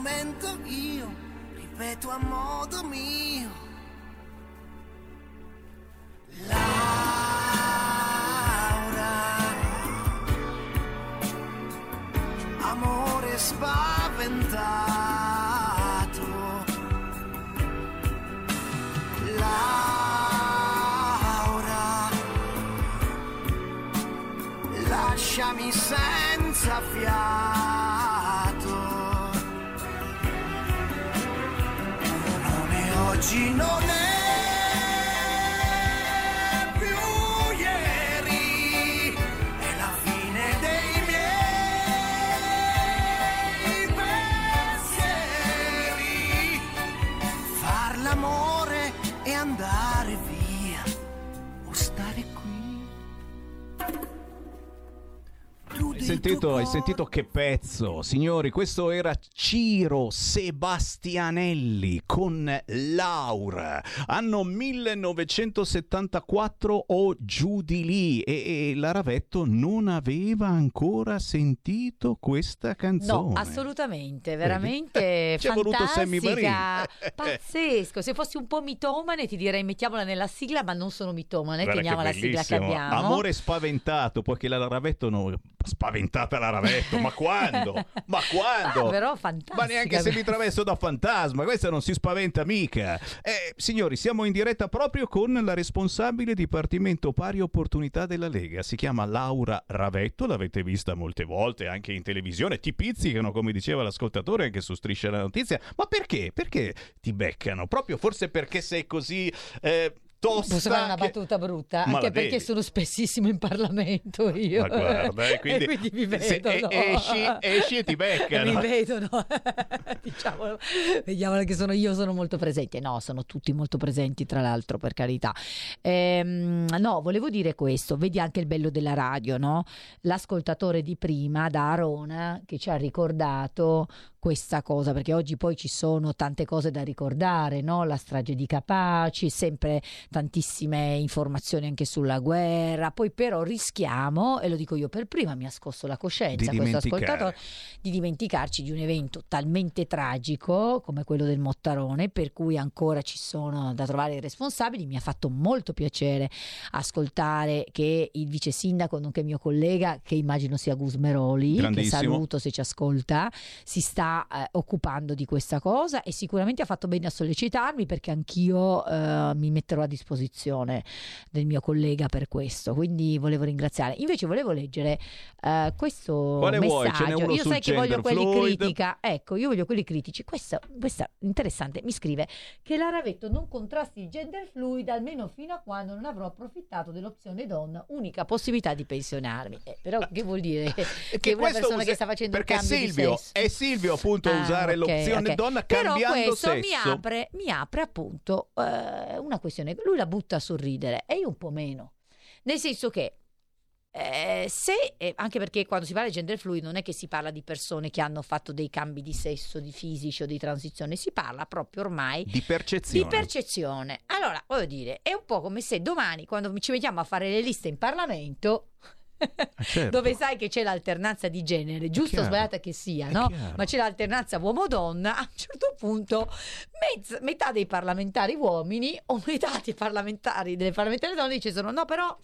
S12: momento io ripeto a modo mio.
S3: Sentito, che pezzo? Signori, questo era Ciro Sebastianelli con Laura. Anno 1974 o giù di lì. E, e la Ravetto non aveva ancora sentito questa canzone.
S4: No, assolutamente, veramente
S3: Ci
S4: fantastica, pazzesco. Se fossi un po' mitomane ti direi mettiamola nella sigla, ma non sono mitomane,
S3: Guarda
S4: teniamo la sigla che abbiamo.
S3: Amore spaventato, poiché la Ravetto no, spaventata la Ravetto, ma quando? Ma quando?
S4: Ah, però fantastica.
S3: Ma neanche se mi travesto da fantasma, questa non si spaventa mica. Eh, signori, siamo in diretta proprio con la responsabile Dipartimento Pari Opportunità della Lega. Si chiama Laura Ravetto, l'avete vista molte volte anche in televisione. Ti pizzicano, come diceva l'ascoltatore, anche su Striscia la Notizia. Ma perché? Perché ti beccano? Proprio forse perché sei così... Eh, tosta
S4: Posso fare una
S3: che-
S4: battuta brutta?
S3: Ma
S4: Anche perché
S3: devi.
S4: sono spessissimo in Parlamento io.
S3: Ma guarda, eh, quindi,
S4: e quindi mi vedono.
S3: esci, esci e ti beccano.
S4: Mi vedono. Diciamolo. Vediamolo che sono io, sono molto presente. No, sono tutti molto presenti, tra l'altro, per carità. Ehm, no, volevo dire questo. Vedi anche il bello della radio, no? L'ascoltatore di prima, da Arona, che ci ha ricordato questa cosa, perché oggi poi ci sono tante cose da ricordare, no? La strage di Capaci, sempre tantissime informazioni anche sulla guerra, poi però rischiamo, e lo dico io per prima, mi ha scosso la coscienza
S3: Di
S4: questo ascoltatore, di dimenticarci di un evento talmente tragico come quello del Mottarone, per cui ancora ci sono da trovare i responsabili. Mi ha fatto molto piacere ascoltare che il vice sindaco, nonché mio collega, che immagino sia Gusmeroli, che saluto se ci ascolta, si sta eh, occupando di questa cosa e sicuramente ha fatto bene a sollecitarmi perché anch'io eh, mi metterò a disposizione del mio collega per questo. Quindi volevo ringraziare. Invece volevo leggere eh, questo
S3: Quale
S4: messaggio. Io sai che voglio quelli
S3: fluid.
S4: critica. Ecco, io voglio quelli critici. Questa, questa interessante mi scrive che la Ravetto non contrasti il gender fluid almeno fino a quando non avrò approfittato dell'opzione donna, unica possibilità di pensionarmi. Eh, però che vuol dire? Che, una
S3: questo
S4: persona
S3: usa-
S4: che sta facendo
S3: perché Silvio è Silvio appunto
S4: Ah,
S3: usare
S4: ok,
S3: l'opzione
S4: ok.
S3: donna
S4: Però
S3: cambiando
S4: questo mi
S3: sesso
S4: apre, mi apre appunto eh, una questione. Lui la butta a sorridere e io un po' meno. Nel senso che eh, se, eh, anche perché quando si parla di gender fluid non è che si parla di persone che hanno fatto dei cambi di sesso, di fisici o di transizione, si parla proprio ormai
S3: di percezione
S4: di percezione. Allora, voglio dire, è un po' come se domani, quando ci mettiamo a fare le liste in Parlamento,
S3: certo.
S4: dove sai che c'è l'alternanza di genere, giusto o sbagliata che sia, no? Ma c'è l'alternanza uomo-donna, a un certo punto mezz- metà dei parlamentari uomini o metà dei parlamentari delle parlamentari donne dicono no però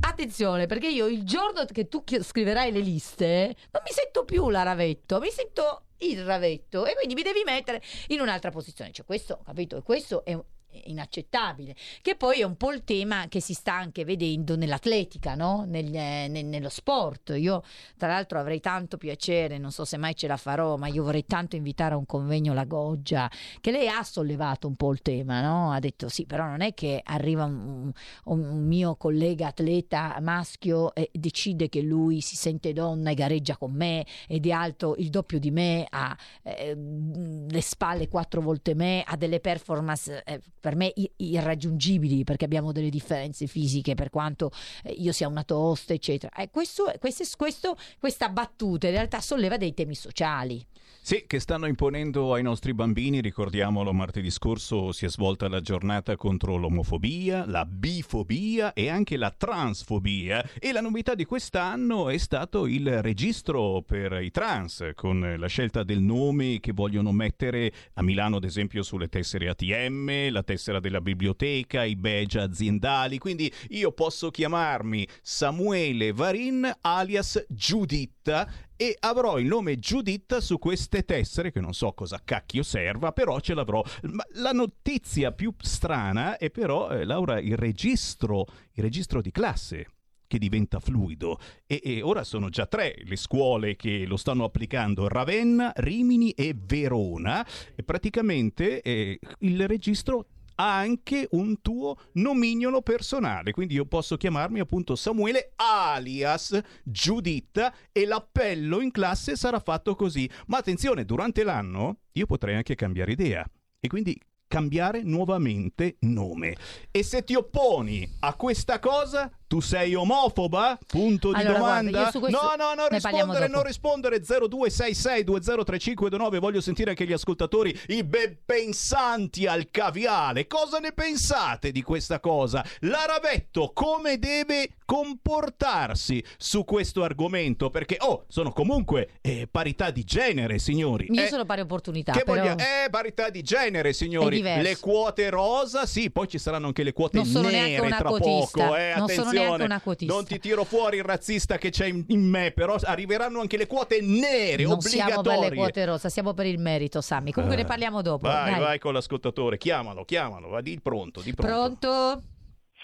S4: attenzione perché io il giorno che tu scriverai le liste non mi sento più la Ravetto, mi sento il Ravetto e quindi mi devi mettere in un'altra posizione. Cioè questo, capito? E questo è inaccettabile che poi è un po' il tema che si sta anche vedendo nell'atletica no? Nel- eh, nel- nello sport io tra l'altro avrei tanto piacere non so se mai ce la farò ma io vorrei tanto invitare a un convegno la Goggia che lei ha sollevato un po' il tema no? ha detto sì però non è che arriva un, un mio collega atleta maschio e decide che lui si sente donna e gareggia con me ed è alto il doppio di me ha eh, le spalle quattro volte me ha delle performance eh, per me irraggiungibili perché abbiamo delle differenze fisiche per quanto eh, io sia una tosta eccetera. Eh, questo, questo- questo- questa battuta in realtà solleva dei temi sociali
S3: Sì, che stanno imponendo ai nostri bambini, ricordiamolo, martedì scorso si è svolta la giornata contro l'omofobia, la bifobia e anche la transfobia. E la novità di quest'anno è stato il registro per i trans con la scelta del nome che vogliono mettere a Milano ad esempio sulle tessere ATM, la tessera della biblioteca, i badge aziendali, quindi io posso chiamarmi Samuele Varin alias Giuditta e avrò il nome Giuditta su queste tessere che non so cosa cacchio serva, però ce l'avrò. Ma la notizia più strana è però, eh, Laura, il registro, il registro di classe che diventa fluido e, e ora sono già tre le scuole che lo stanno applicando Ravenna, Rimini e Verona e praticamente eh, il registro anche un tuo nomignolo personale, quindi io posso chiamarmi appunto Samuele alias Giuditta e l'appello in classe sarà fatto così. Ma attenzione, durante l'anno io potrei anche cambiare idea e quindi cambiare nuovamente nome. E se ti opponi a questa cosa, tu sei omofoba? Punto di
S4: Allora, guarda,
S3: domanda?
S4: questo
S3: no, no, non rispondere, non rispondere 0266203529. Voglio sentire anche gli ascoltatori, i ben pensanti al caviale. Cosa ne pensate di questa cosa? La Ravetto come deve comportarsi su questo argomento? Perché, oh, sono comunque eh, parità di genere, signori.
S4: io
S3: Eh,
S4: sono pari opportunità
S3: che
S4: però
S3: voglia- Eh, parità di genere, signori. Le quote rosa, sì, poi ci saranno anche le quote
S4: Non
S3: nere tra
S4: quotista.
S3: poco. Eh,
S4: Non sono
S3: attenzione.
S4: neanche una quotista.
S3: Non ti tiro fuori il razzista che c'è in, in me, però arriveranno anche le quote nere,
S4: non siamo per
S3: obbligatorie.
S4: le quote rosa siamo per il merito Sammy comunque
S3: Eh.
S4: ne parliamo dopo
S3: Vai,
S4: dai.
S3: vai con l'ascoltatore, chiamalo, chiamalo, va di pronto, di pronto.
S4: pronto?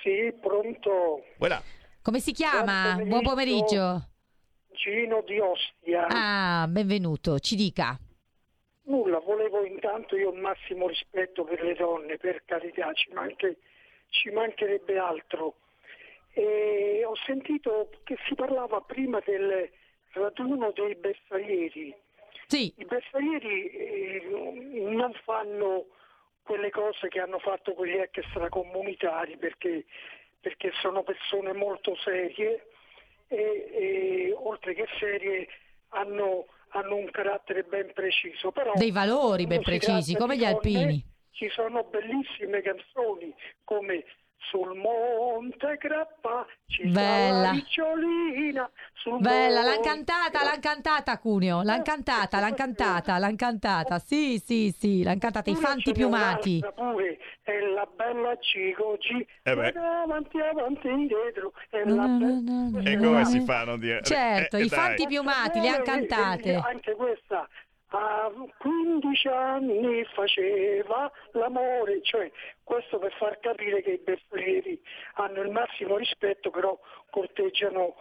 S13: Sì, pronto.
S3: Voilà.
S4: come si chiama?
S13: Buon
S4: buon
S13: pomeriggio.
S4: pomeriggio
S13: Gino di Ostia.
S4: ah benvenuto ci dica
S13: Nulla, volevo intanto io il massimo rispetto per le donne, per carità, ci, manche- ci mancherebbe altro. E ho sentito che si parlava prima del raduno dei bersaglieri.
S4: Sì.
S13: I bersaglieri eh, non fanno quelle cose che hanno fatto quegli extracomunitari perché, perché sono persone molto serie e, e oltre che serie hanno, hanno un carattere ben preciso. Però,
S4: dei valori ben precisi come gli alpini
S13: Ci sono bellissime canzoni come sul monte Grappa ci sta
S4: Bella.
S13: la ricciolina sul
S4: Bella, l'han cantata, l'han cantata Cuneo, l'han cantata, l'han cantata, l'han cantata, sì, sì, sì, l'han cantata, i fanti piumati.
S13: Pure, è la bella Cigogi,
S3: Eh beh.
S13: avanti, avanti, indietro, è
S4: No,
S13: la
S4: no,
S13: bella...
S4: no, no,
S3: E come si fa a non dire?
S4: Certo,
S3: Eh,
S4: i
S3: dai.
S4: fanti piumati, le han
S13: Eh, eh,
S4: cantate.
S13: Anche questa a 15 anni faceva l'amore, cioè questo per far capire che i bersaglieri hanno il massimo rispetto, però corteggiano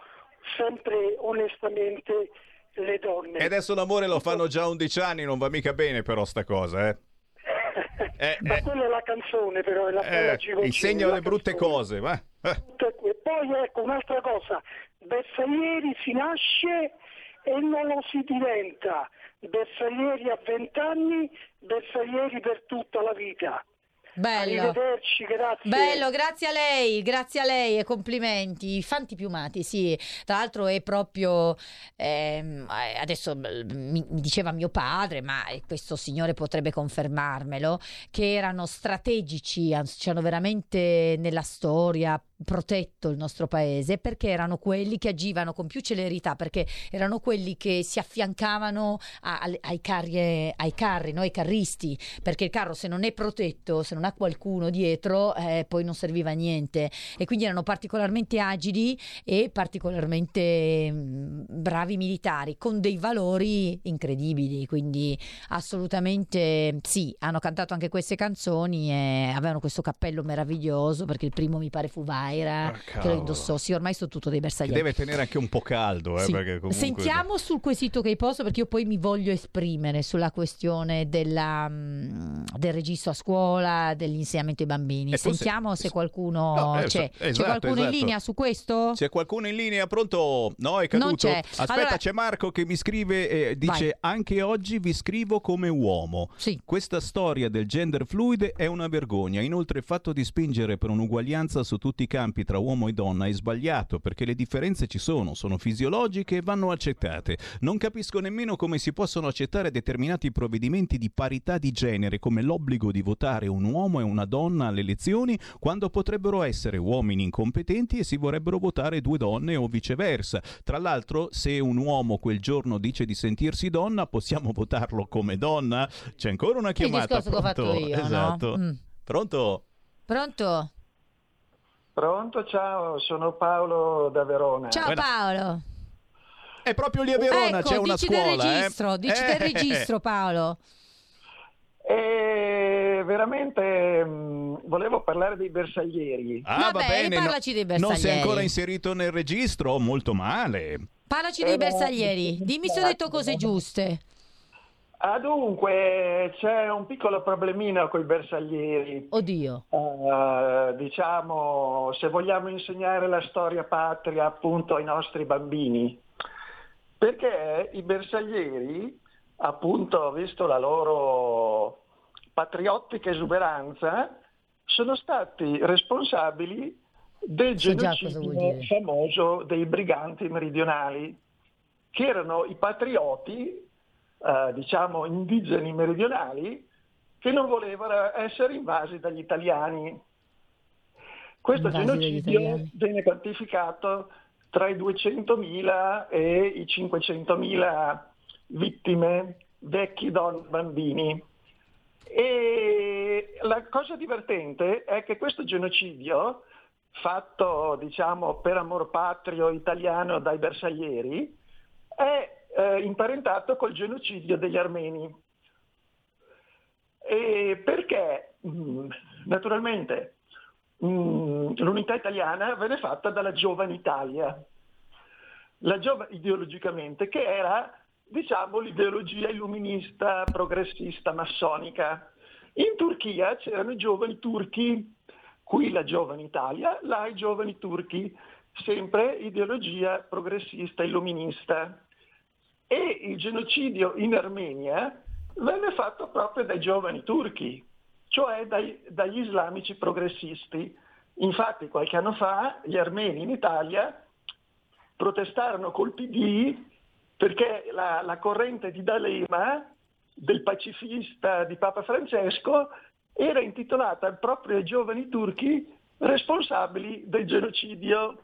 S13: sempre onestamente le donne.
S3: E adesso l'amore lo fanno già a 11 anni, non va mica bene però sta cosa, eh. Eh,
S13: Ma
S3: eh,
S13: quella è la canzone però, è la
S3: eh,
S13: Cigocina,
S3: insegna
S13: la
S3: le brutte cose, va. Eh.
S13: E poi ecco un'altra cosa, Bersaglieri si nasce e non lo si diventa, Bersaglieri a 20 anni, Bersaglieri per tutta la vita.
S4: Bello.
S13: Arrivederci, grazie.
S4: Bello, grazie a lei, grazie a lei e complimenti. Fanti piumati, sì. Tra l'altro è proprio, ehm, eh, adesso mi, mi diceva mio padre, ma eh, questo signore potrebbe confermarmelo, che erano strategici, hanno veramente nella storia protetto il nostro paese perché erano quelli che agivano con più celerità, perché erano quelli che si affiancavano a- alle- ai, carri, ai carri, no? ai carristi, perché il carro se non è protetto, se non ha qualcuno dietro, eh, poi non serviva a niente. E quindi erano particolarmente agili e particolarmente mm, bravi militari con dei valori incredibili, quindi assolutamente sì, hanno cantato anche queste canzoni e avevano questo cappello meraviglioso perché il primo mi pare fu Vai Zaira che lo indossò. Sì, ormai sono tutto dei
S3: Che
S4: bersaglieri.
S3: deve tenere anche un po' caldo, eh,
S4: Sì.
S3: comunque...
S4: Sentiamo sul quesito che hai posto perché io poi mi voglio esprimere sulla questione della, mm, del registro a scuola, dell'insegnamento ai bambini.
S3: E forse-
S4: Sentiamo se qualcuno
S3: No, eh,
S4: c'è.
S3: esatto,
S4: c'è qualcuno in
S3: esatto.
S4: linea su questo?
S3: C'è qualcuno in linea? Pronto? No, è caduto.
S4: C'è.
S3: Aspetta,
S4: Allora-
S3: c'è Marco che mi scrive e dice anche oggi vi scrivo come uomo. Questa storia del gender fluid è una vergogna. Inoltre il fatto di spingere per un'uguaglianza su tutti i campi tra uomo e donna è sbagliato perché le differenze ci sono, sono fisiologiche e vanno accettate. Non capisco nemmeno come si possono accettare determinati provvedimenti di parità di genere come l'obbligo di votare un uomo e una donna alle elezioni quando potrebbero essere uomini incompetenti e si vorrebbero votare due donne o viceversa. Tra l'altro, se un uomo quel giorno dice di sentirsi donna, possiamo votarlo come donna? C'è ancora una
S4: Il
S3: chiamata.
S4: discorso che ho fatto
S3: Pronto?
S4: io, no?
S3: Esatto.
S4: Mm.
S3: Pronto?
S4: Pronto?
S14: Pronto, ciao, sono Paolo da Verona.
S4: Ciao Paolo.
S3: È proprio lì a Verona,
S4: ecco,
S3: c'è una
S4: dici
S3: scuola.
S4: del
S3: eh.
S4: registro, dici del
S3: Eh.
S4: registro Paolo.
S14: E veramente mh, volevo parlare dei bersaglieri.
S3: Ah, va
S4: Vabbè,
S3: bene. no-
S4: parlaci dei
S3: non sei
S4: bersaglieri.
S3: ancora inserito nel registro? Molto male.
S4: Parlaci dei
S14: Eh,
S4: bersaglieri. Dimmi se ho detto cose giuste.
S14: Ah, dunque, c'è un piccolo problemino con i bersaglieri.
S4: Oddio.
S14: Eh, diciamo, se vogliamo insegnare la storia patria appunto ai nostri bambini, perché i bersaglieri, appunto, visto la loro patriottica esuberanza, sono stati responsabili del
S4: So
S14: genocidio famoso dei briganti meridionali, che erano i patrioti, eh, diciamo, indigeni meridionali, che non volevano essere invasi dagli italiani. Questo
S4: Invasi
S14: genocidio viene quantificato tra i 200.000 e i 500.000 vittime, vecchi, donne, bambini. E la cosa divertente è che questo genocidio, fatto diciamo per amor patrio italiano dai bersaglieri, è eh, imparentato col genocidio degli armeni. E perché? Mm, naturalmente mm, l'unità italiana venne fatta dalla giovane Italia, la giova- ideologicamente, che era diciamo l'ideologia illuminista, progressista, massonica. In Turchia c'erano i giovani turchi, qui la giovane Italia, là i giovani turchi, sempre ideologia progressista, illuminista. E il genocidio in Armenia venne fatto proprio dai giovani turchi, cioè dai- dagli islamici progressisti. Infatti qualche anno fa gli armeni in Italia protestarono col PD perché la, la corrente di D'Alema, del pacifista di Papa Francesco, era intitolata proprio ai giovani turchi responsabili del genocidio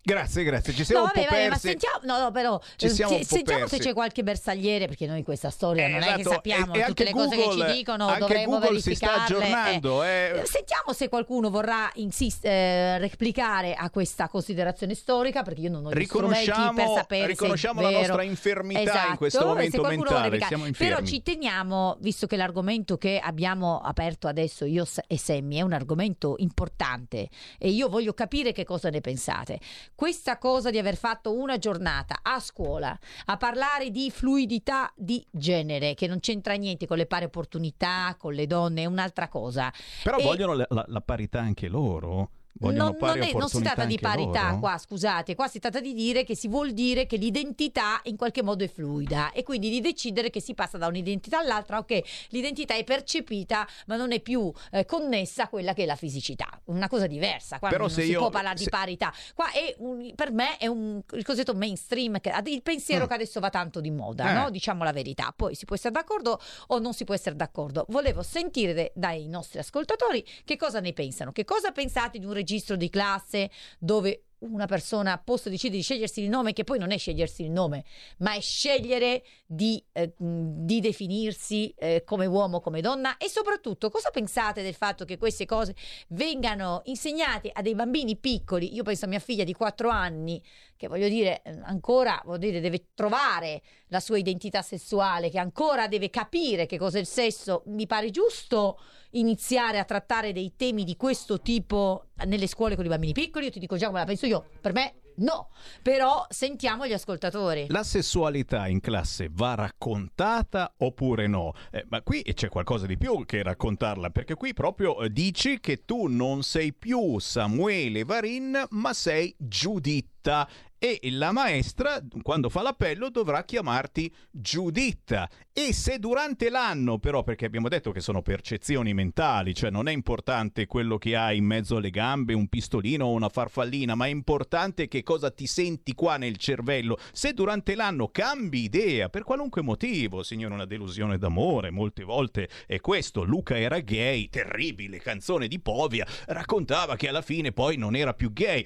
S3: Grazie, grazie. Ci siamo
S4: No,
S3: un po'
S4: vabbè, vabbè, ma
S3: persi.
S4: sentiamo, no, no, però
S3: Ci
S4: eh,
S3: siamo
S4: sentiamo
S3: persi.
S4: se c'è qualche bersagliere, perché noi questa storia
S3: Eh,
S4: non è che
S3: esatto,
S4: sappiamo
S3: e- e
S4: tutte le cose che
S3: Google-
S4: ci dicono,
S3: anche
S4: dovremmo
S3: Google si sta
S4: verificarle.
S3: aggiornando, eh.
S4: Sentiamo se qualcuno vorrà insist- eh, replicare a questa considerazione storica, perché io non ho gli
S3: Riconosciamo-
S4: per sapere
S3: riconosciamo la nostra infermità in
S4: Esatto,
S3: questo
S4: e se
S3: momento mentale, siamo infermi.
S4: Però ci teniamo, visto che l'argomento che abbiamo aperto adesso io e Semmi è un argomento importante e io voglio capire che cosa ne pensate. Questa cosa di aver fatto una giornata a scuola a parlare di fluidità di genere, che non c'entra niente con le pari opportunità, con le donne, è un'altra cosa.
S3: Però
S4: E-
S3: vogliono la, la- la parità anche loro?
S4: Non, non è- non si tratta di parità
S3: loro?
S4: qua, scusate, qua si tratta di dire che si vuol dire che l'identità in qualche modo è fluida e quindi di decidere che si passa da un'identità all'altra o che l'identità è percepita ma non è più eh, connessa a quella che è la fisicità, una cosa diversa, qua
S3: Però
S4: non
S3: se
S4: si
S3: io-
S4: può parlare
S3: se-
S4: di parità, qua è un- per me è un, il cosiddetto mainstream, che, il pensiero
S3: Mm.
S4: che adesso va tanto di moda,
S3: Eh.
S4: no? diciamo la verità, poi si può essere d'accordo o non si può essere d'accordo, volevo sentire dai nostri ascoltatori che cosa ne pensano, che cosa pensate di un registro di classe dove una persona possa decidere di scegliersi il nome, che poi non è scegliersi il nome, ma è scegliere di, eh, di definirsi eh, come uomo, come donna e soprattutto cosa pensate del fatto che queste cose vengano insegnate a dei bambini piccoli? Io penso a mia figlia di 4 anni che voglio dire eh, ancora voglio dire, deve trovare la sua identità sessuale, che ancora deve capire che cos'è il sesso. Mi pare giusto iniziare a trattare dei temi di questo tipo nelle scuole con i bambini piccoli, io ti dico già come la penso io, per me no, però sentiamo gli ascoltatori.
S3: La sessualità in classe va raccontata oppure no? Eh, ma qui c'è qualcosa di più che raccontarla, perché qui proprio eh, dici che tu non sei più Samuele Varin, ma sei Giuditta. E la maestra, quando fa l'appello, dovrà chiamarti Giuditta. E se durante l'anno, però, perché abbiamo detto che sono percezioni mentali, cioè non è importante quello che hai in mezzo alle gambe, un pistolino o una farfallina, ma è importante che cosa ti senti qua nel cervello. Se durante l'anno cambi idea, per qualunque motivo, signore, una delusione d'amore, molte volte è questo. Luca era gay, terribile canzone di Povia, raccontava che alla fine poi non era più gay.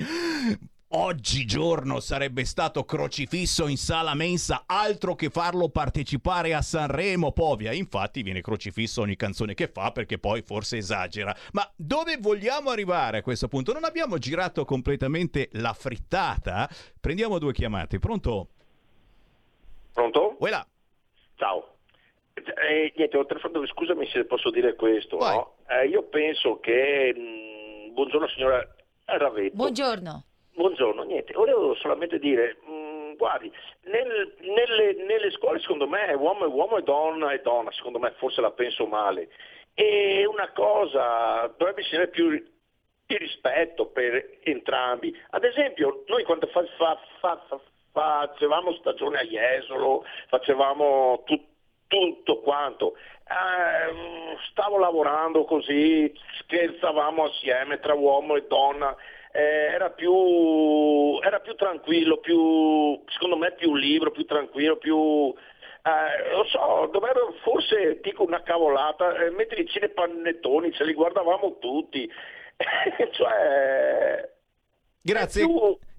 S3: Oggigiorno sarebbe stato crocifisso in sala mensa, altro che farlo partecipare a Sanremo, Povia. Infatti viene crocifisso ogni canzone che fa perché poi forse esagera. Ma dove vogliamo arrivare a questo punto? Non abbiamo girato completamente la frittata? Prendiamo due chiamate. Pronto?
S15: Pronto?
S3: Voilà.
S15: Ciao. Eh, niente, ho telefonato, scusami se posso dire questo. no? Eh, io penso che... mh, buongiorno signora Ravetto.
S4: Buongiorno.
S15: Volevo solamente dire, mh, guardi, nel- nelle, nelle scuole secondo me uomo è uomo e donna è donna, secondo me forse la penso male. E una cosa, dovrebbe essere più di rispetto per entrambi. Ad esempio, noi quando fa- fa- fa- fa- facevamo stagione a Jesolo, facevamo tut- tutto quanto, eh, stavo lavorando così, scherzavamo assieme tra uomo e donna, eh, era, più, era più tranquillo, più, secondo me più libero, più tranquillo, più... eh, lo so, dovrebbero forse, dico una cavolata, eh, mettere i panettoni, ce li guardavamo tutti. cioè...
S3: Grazie.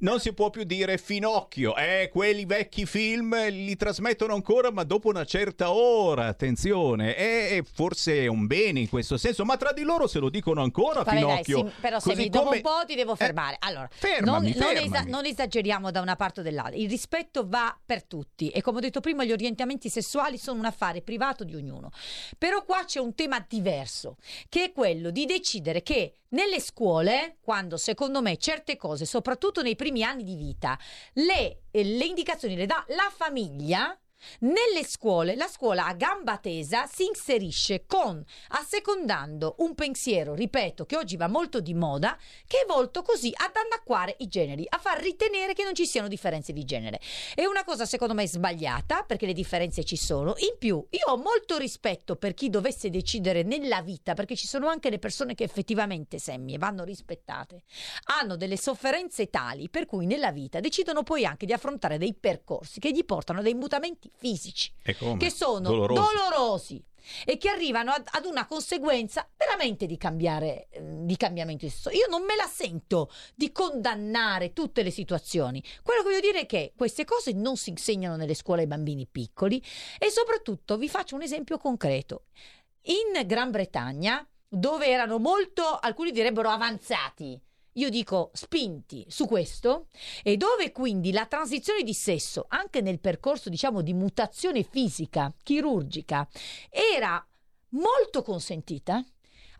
S3: Non si può più dire finocchio. Eh, quelli vecchi film li trasmettono ancora, ma dopo una certa ora. Attenzione. E forse è un bene in questo senso, ma tra di loro se lo dicono ancora
S4: Vabbè, dai,
S3: finocchio.
S4: sì, però
S3: Così
S4: Semi, dopo
S3: come-
S4: un po' ti devo fermare. allora,
S3: fermami,
S4: non, non
S3: fermami.
S4: non esageriamo da una parte o dall'altra. Il rispetto va per tutti e come ho detto prima gli orientamenti sessuali sono un affare privato di ognuno. Però qua c'è un tema diverso, che è quello di decidere che nelle scuole, quando secondo me certe cose, soprattutto nei primi anni di vita, le, eh, le indicazioni le dà la famiglia, nelle scuole, la scuola a gamba tesa si inserisce con, assecondando un pensiero, ripeto, che oggi va molto di moda, che è volto così ad annacquare i generi, a far ritenere che non ci siano differenze di genere. È una cosa secondo me sbagliata, perché le differenze ci sono. In più, io ho molto rispetto per chi dovesse decidere nella vita, perché ci sono anche le persone che effettivamente, Sammy, e vanno rispettate, hanno delle sofferenze tali per cui nella vita decidono poi anche di affrontare dei percorsi che gli portano a dei mutamenti fisici che sono
S3: Dolorosi.
S4: dolorosi e che arrivano ad, ad una conseguenza veramente di cambiare di cambiamento. Io non me la sento di condannare tutte le situazioni. Quello che voglio dire è che queste cose non si insegnano nelle scuole ai bambini piccoli e soprattutto vi faccio un esempio concreto. In Gran Bretagna, dove erano molto, alcuni direbbero avanzati, io dico spinti su questo, e dove quindi la transizione di sesso, anche nel percorso diciamo di mutazione fisica, chirurgica, era molto consentita,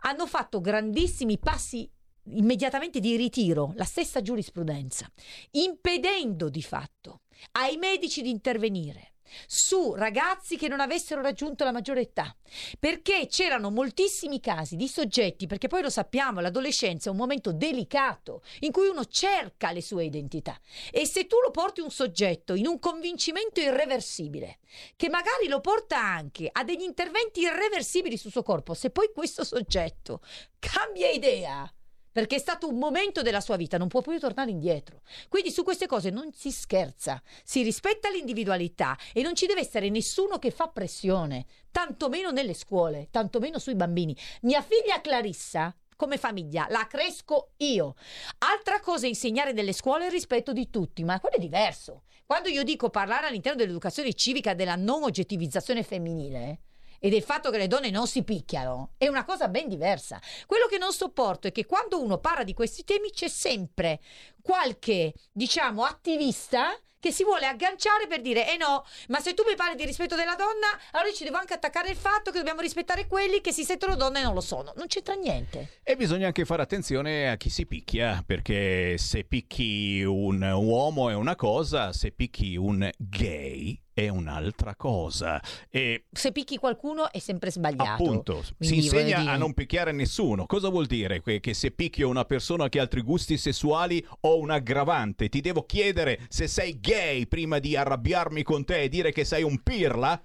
S4: hanno fatto grandissimi passi immediatamente di ritiro, la stessa giurisprudenza, impedendo di fatto ai medici di intervenire su ragazzi che non avessero raggiunto la maggiore età, perché c'erano moltissimi casi di soggetti, perché poi lo sappiamo, l'adolescenza è un momento delicato in cui uno cerca le sue identità. E se tu lo porti un soggetto in un convincimento irreversibile, che magari lo porta anche a degli interventi irreversibili sul suo corpo, se poi questo soggetto cambia idea, perché è stato un momento della sua vita, non può più tornare indietro. Quindi su queste cose non si scherza, si rispetta l'individualità e non ci deve essere nessuno che fa pressione, tantomeno nelle scuole, tantomeno sui bambini. Mia figlia Clarissa come famiglia, la cresco io. Altra cosa è insegnare nelle scuole il rispetto di tutti, ma quello è diverso. Quando io dico parlare all'interno dell'educazione civica della non oggettivizzazione femminile, e del fatto che le donne non si picchiano è una cosa ben diversa. Quello che non sopporto è che quando uno parla di questi temi c'è sempre qualche, diciamo, attivista che si vuole agganciare per dire eh no, ma se tu mi parli di rispetto della donna, allora io ci devo anche attaccare il fatto che dobbiamo rispettare quelli che si sentono donne e non lo sono. Non c'entra niente.
S3: E bisogna anche fare attenzione a chi si picchia, perché se picchi un uomo è una cosa, se picchi un gay è un'altra cosa. E
S4: Se picchi qualcuno è sempre sbagliato.
S3: Appunto, si
S4: Quindi,
S3: insegna
S4: voglio
S3: a
S4: dire-
S3: non picchiare nessuno. Cosa vuol dire? Che se picchio una persona che ha altri gusti sessuali ho un aggravante. Ti devo chiedere se sei gay prima di arrabbiarmi con te e dire che sei un pirla?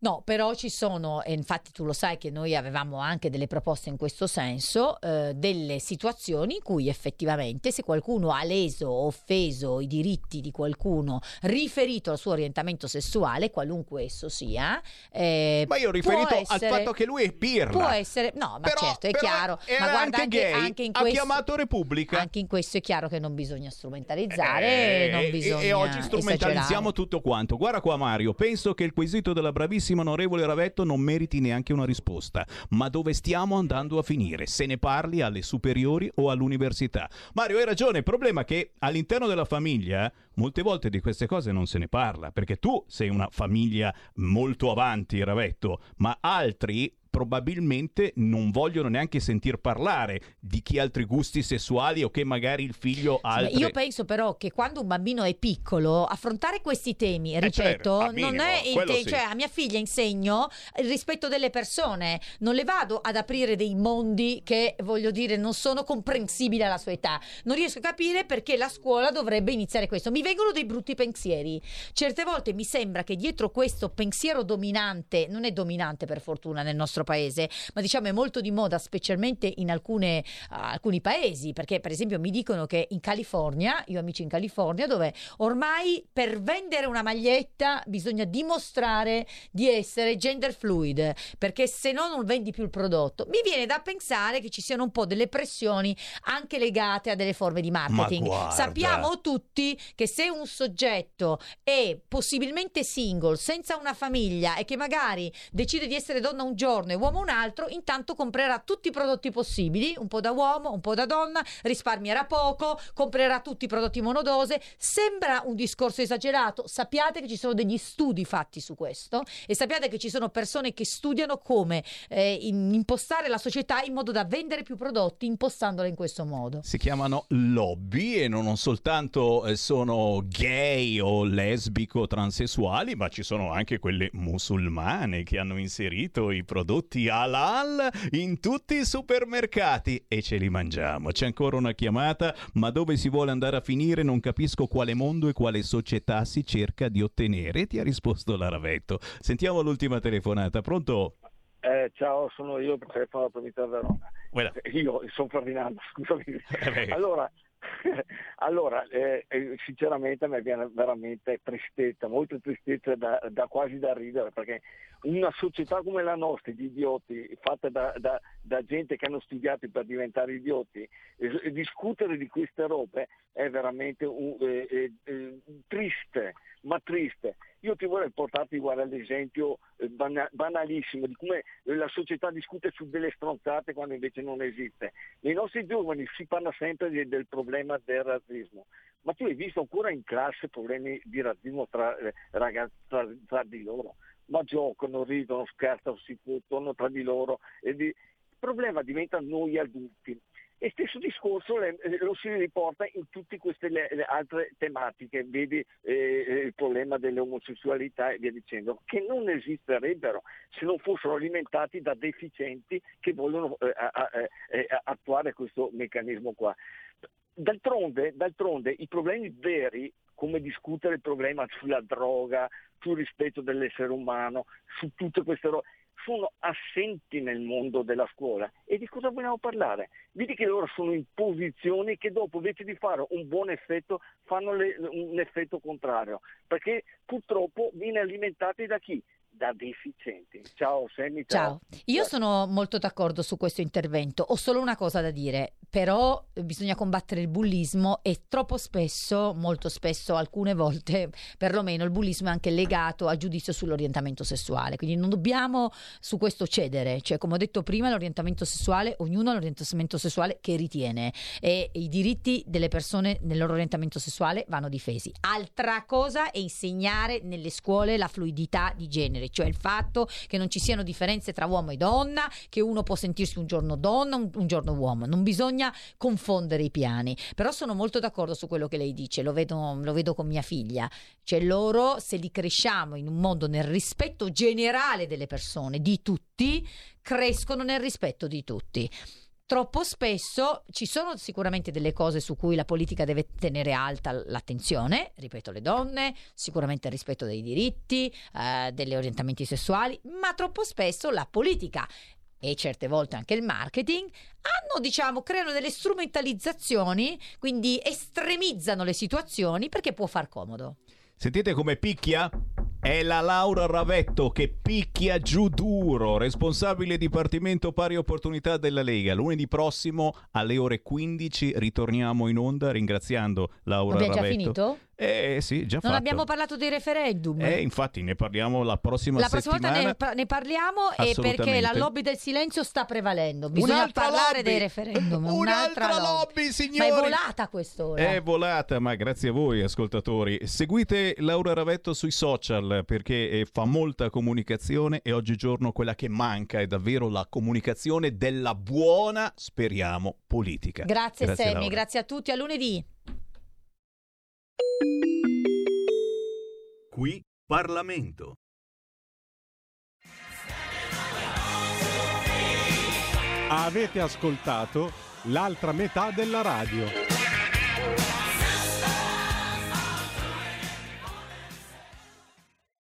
S4: No, però ci sono, e infatti tu lo sai che noi avevamo anche delle proposte in questo senso, eh, delle situazioni in cui effettivamente se qualcuno ha leso o offeso i diritti di qualcuno riferito al suo orientamento sessuale, qualunque esso sia, eh,
S3: Ma io ho riferito al
S4: essere-
S3: fatto che lui è pirla.
S4: Può essere, no, ma
S3: Però-
S4: certo, è chiaro. ma guarda,
S3: anche gay,
S4: anche in
S3: ha
S4: questo,
S3: chiamato Repubblica.
S4: Anche in questo è chiaro che non bisogna strumentalizzare,
S3: Eh,
S4: non
S3: e-
S4: bisogna
S3: e oggi strumentalizziamo
S4: esagerare.
S3: tutto quanto. Guarda qua Mario, penso che il quesito della bravissima onorevole Ravetto non meriti neanche una risposta. Ma dove stiamo andando a finire? Se ne parli alle superiori o all'università? Mario, hai ragione, il problema è che all'interno della famiglia molte volte di queste cose non se ne parla, perché tu sei una famiglia molto avanti, Ravetto, ma altri probabilmente non vogliono neanche sentir parlare di chi ha altri gusti sessuali o che magari il figlio ha altri...
S4: Io penso però che quando un bambino è piccolo, affrontare questi temi,
S3: Eh, certo,
S4: ripeto,
S3: a
S4: non
S3: minimo,
S4: è il te-
S3: sì.
S4: cioè a mia figlia insegno il rispetto delle persone, non le vado ad aprire dei mondi che voglio dire non sono comprensibili alla sua età. Non riesco a capire perché la scuola dovrebbe iniziare questo. Mi vengono dei brutti pensieri. Certe volte mi sembra che dietro questo pensiero dominante, non è dominante per fortuna nel nostro paese, ma diciamo è molto di moda, specialmente in alcune, ah, alcuni paesi, perché per esempio mi dicono che in California, io amici in California, dove ormai per vendere una maglietta bisogna dimostrare di essere gender fluid, perché se no non vendi più il prodotto. Mi viene da pensare che ci siano un po' delle pressioni anche legate a delle forme di marketing. Sappiamo tutti che se un soggetto è possibilmente single, senza una famiglia e che magari decide di essere donna un giorno e uomo un altro, intanto comprerà tutti i prodotti possibili, un po' da uomo, un po' da donna, risparmierà poco, comprerà tutti i prodotti monodose. Sembra un discorso esagerato, sappiate che ci sono degli studi fatti su questo e sappiate che ci sono persone che studiano come eh, in- impostare la società in modo da vendere più prodotti impostandola in questo modo.
S3: Si chiamano lobby e non soltanto eh, sono gay o lesbico transessuali, ma ci sono anche quelle musulmane che hanno inserito i prodotti halal in tutti i supermercati e ce li mangiamo. C'è ancora una chiamata, ma dove si vuole andare a finire non capisco quale mondo e quale società si cerca di ottenere. Ti ha risposto la Ravetto. Sentiamo l'ultima telefonata. Pronto?
S16: Eh, ciao, sono io, telefono dalla provincia di Verona.
S3: Guarda.
S16: Io sono Ferdinando, scusami.
S3: beh.
S16: allora, allora eh, eh, sinceramente a me viene veramente tristezza, molta tristezza da, da quasi da ridere, perché una società come la nostra, di idioti, fatta da, da- da gente che hanno studiato per diventare idioti, eh, discutere di queste robe è veramente un- eh, eh, eh, triste, ma triste. Io ti vorrei portarti guarda, l'esempio eh, bana- banalissimo di come la società discute su delle stronzate quando invece non esiste. Nei nostri giovani si parla sempre di- del problema del razzismo, ma tu hai visto ancora in classe problemi di razzismo tra eh, ragazzi tra, tra di loro? Ma giocano, ridono, scherzano, si fottono tra di loro. Di- Il problema diventa noi adulti. E stesso discorso le- eh, lo si riporta in tutte queste altre tematiche, vedi eh, eh, il problema dell'omosessualità e via dicendo, che non esisterebbero se non fossero alimentati da deficienti che vogliono eh, a- eh, eh, attuare questo meccanismo qua. D'altronde, d'altronde i problemi veri, come discutere il problema sulla droga, sul rispetto dell'essere umano, su tutte queste robe, sono assenti nel mondo della scuola. E di cosa vogliamo parlare? Vedi che loro sono in posizioni che dopo invece di fare un buon effetto fanno le- un effetto contrario, perché purtroppo viene alimentati da chi? Da deficienti. Ciao Sammy, ciao.
S4: Ciao, io sono molto d'accordo su questo intervento. Ho solo una cosa da dire. Però bisogna combattere il bullismo e troppo spesso, molto spesso, alcune volte perlomeno il bullismo è anche legato a giudizio sull'orientamento sessuale, quindi non dobbiamo su questo cedere, cioè come ho detto prima l'orientamento sessuale, ognuno ha l'orientamento sessuale che ritiene e i diritti delle persone nel loro orientamento sessuale vanno difesi. Altra cosa è insegnare nelle scuole la fluidità di genere, cioè il fatto che non ci siano differenze tra uomo e donna, che uno può sentirsi un giorno donna, un, un giorno uomo, non bisogna confondere i piani. Però sono molto d'accordo su quello che lei dice, lo vedo, lo vedo con mia figlia. Cioè loro, se li cresciamo in un mondo nel rispetto generale delle persone, di tutti, crescono nel rispetto di tutti. Troppo spesso ci sono sicuramente delle cose su cui la politica deve tenere alta l'attenzione, ripeto, le donne, sicuramente il rispetto dei diritti, eh, degli orientamenti sessuali, ma troppo spesso la politica e certe volte anche il marketing, hanno, diciamo, creano delle strumentalizzazioni, quindi estremizzano le situazioni perché può far comodo.
S3: Sentite come picchia? È la Laura Ravetto che picchia giù duro, responsabile Dipartimento Pari Opportunità della Lega. Lunedì prossimo alle ore 15 ritorniamo in onda ringraziando Laura
S4: Abbiamo già
S3: Ravetto.
S4: finito?
S3: Eh sì, già
S4: Non
S3: fatto.
S4: abbiamo parlato dei referendum.
S3: Eh, infatti ne parliamo la prossima
S4: la prossima
S3: settimana.
S4: volta ne, ne parliamo e perché la lobby del silenzio sta prevalendo. Bisogna
S3: Un'altra
S4: parlare
S3: lobby!
S4: dei referendum.
S3: Un'altra lobby,
S4: Ma
S3: signori!
S4: è volata quest'ora.
S3: È volata, ma grazie a voi ascoltatori. Seguite Laura Ravetto sui social perché eh, fa molta comunicazione e oggigiorno quella che manca è davvero la comunicazione della buona, speriamo, politica.
S4: Grazie, Sammy,
S3: Laura.
S4: grazie a tutti. A lunedì.
S2: Qui Parlamento.
S1: Avete ascoltato l'altra metà della radio.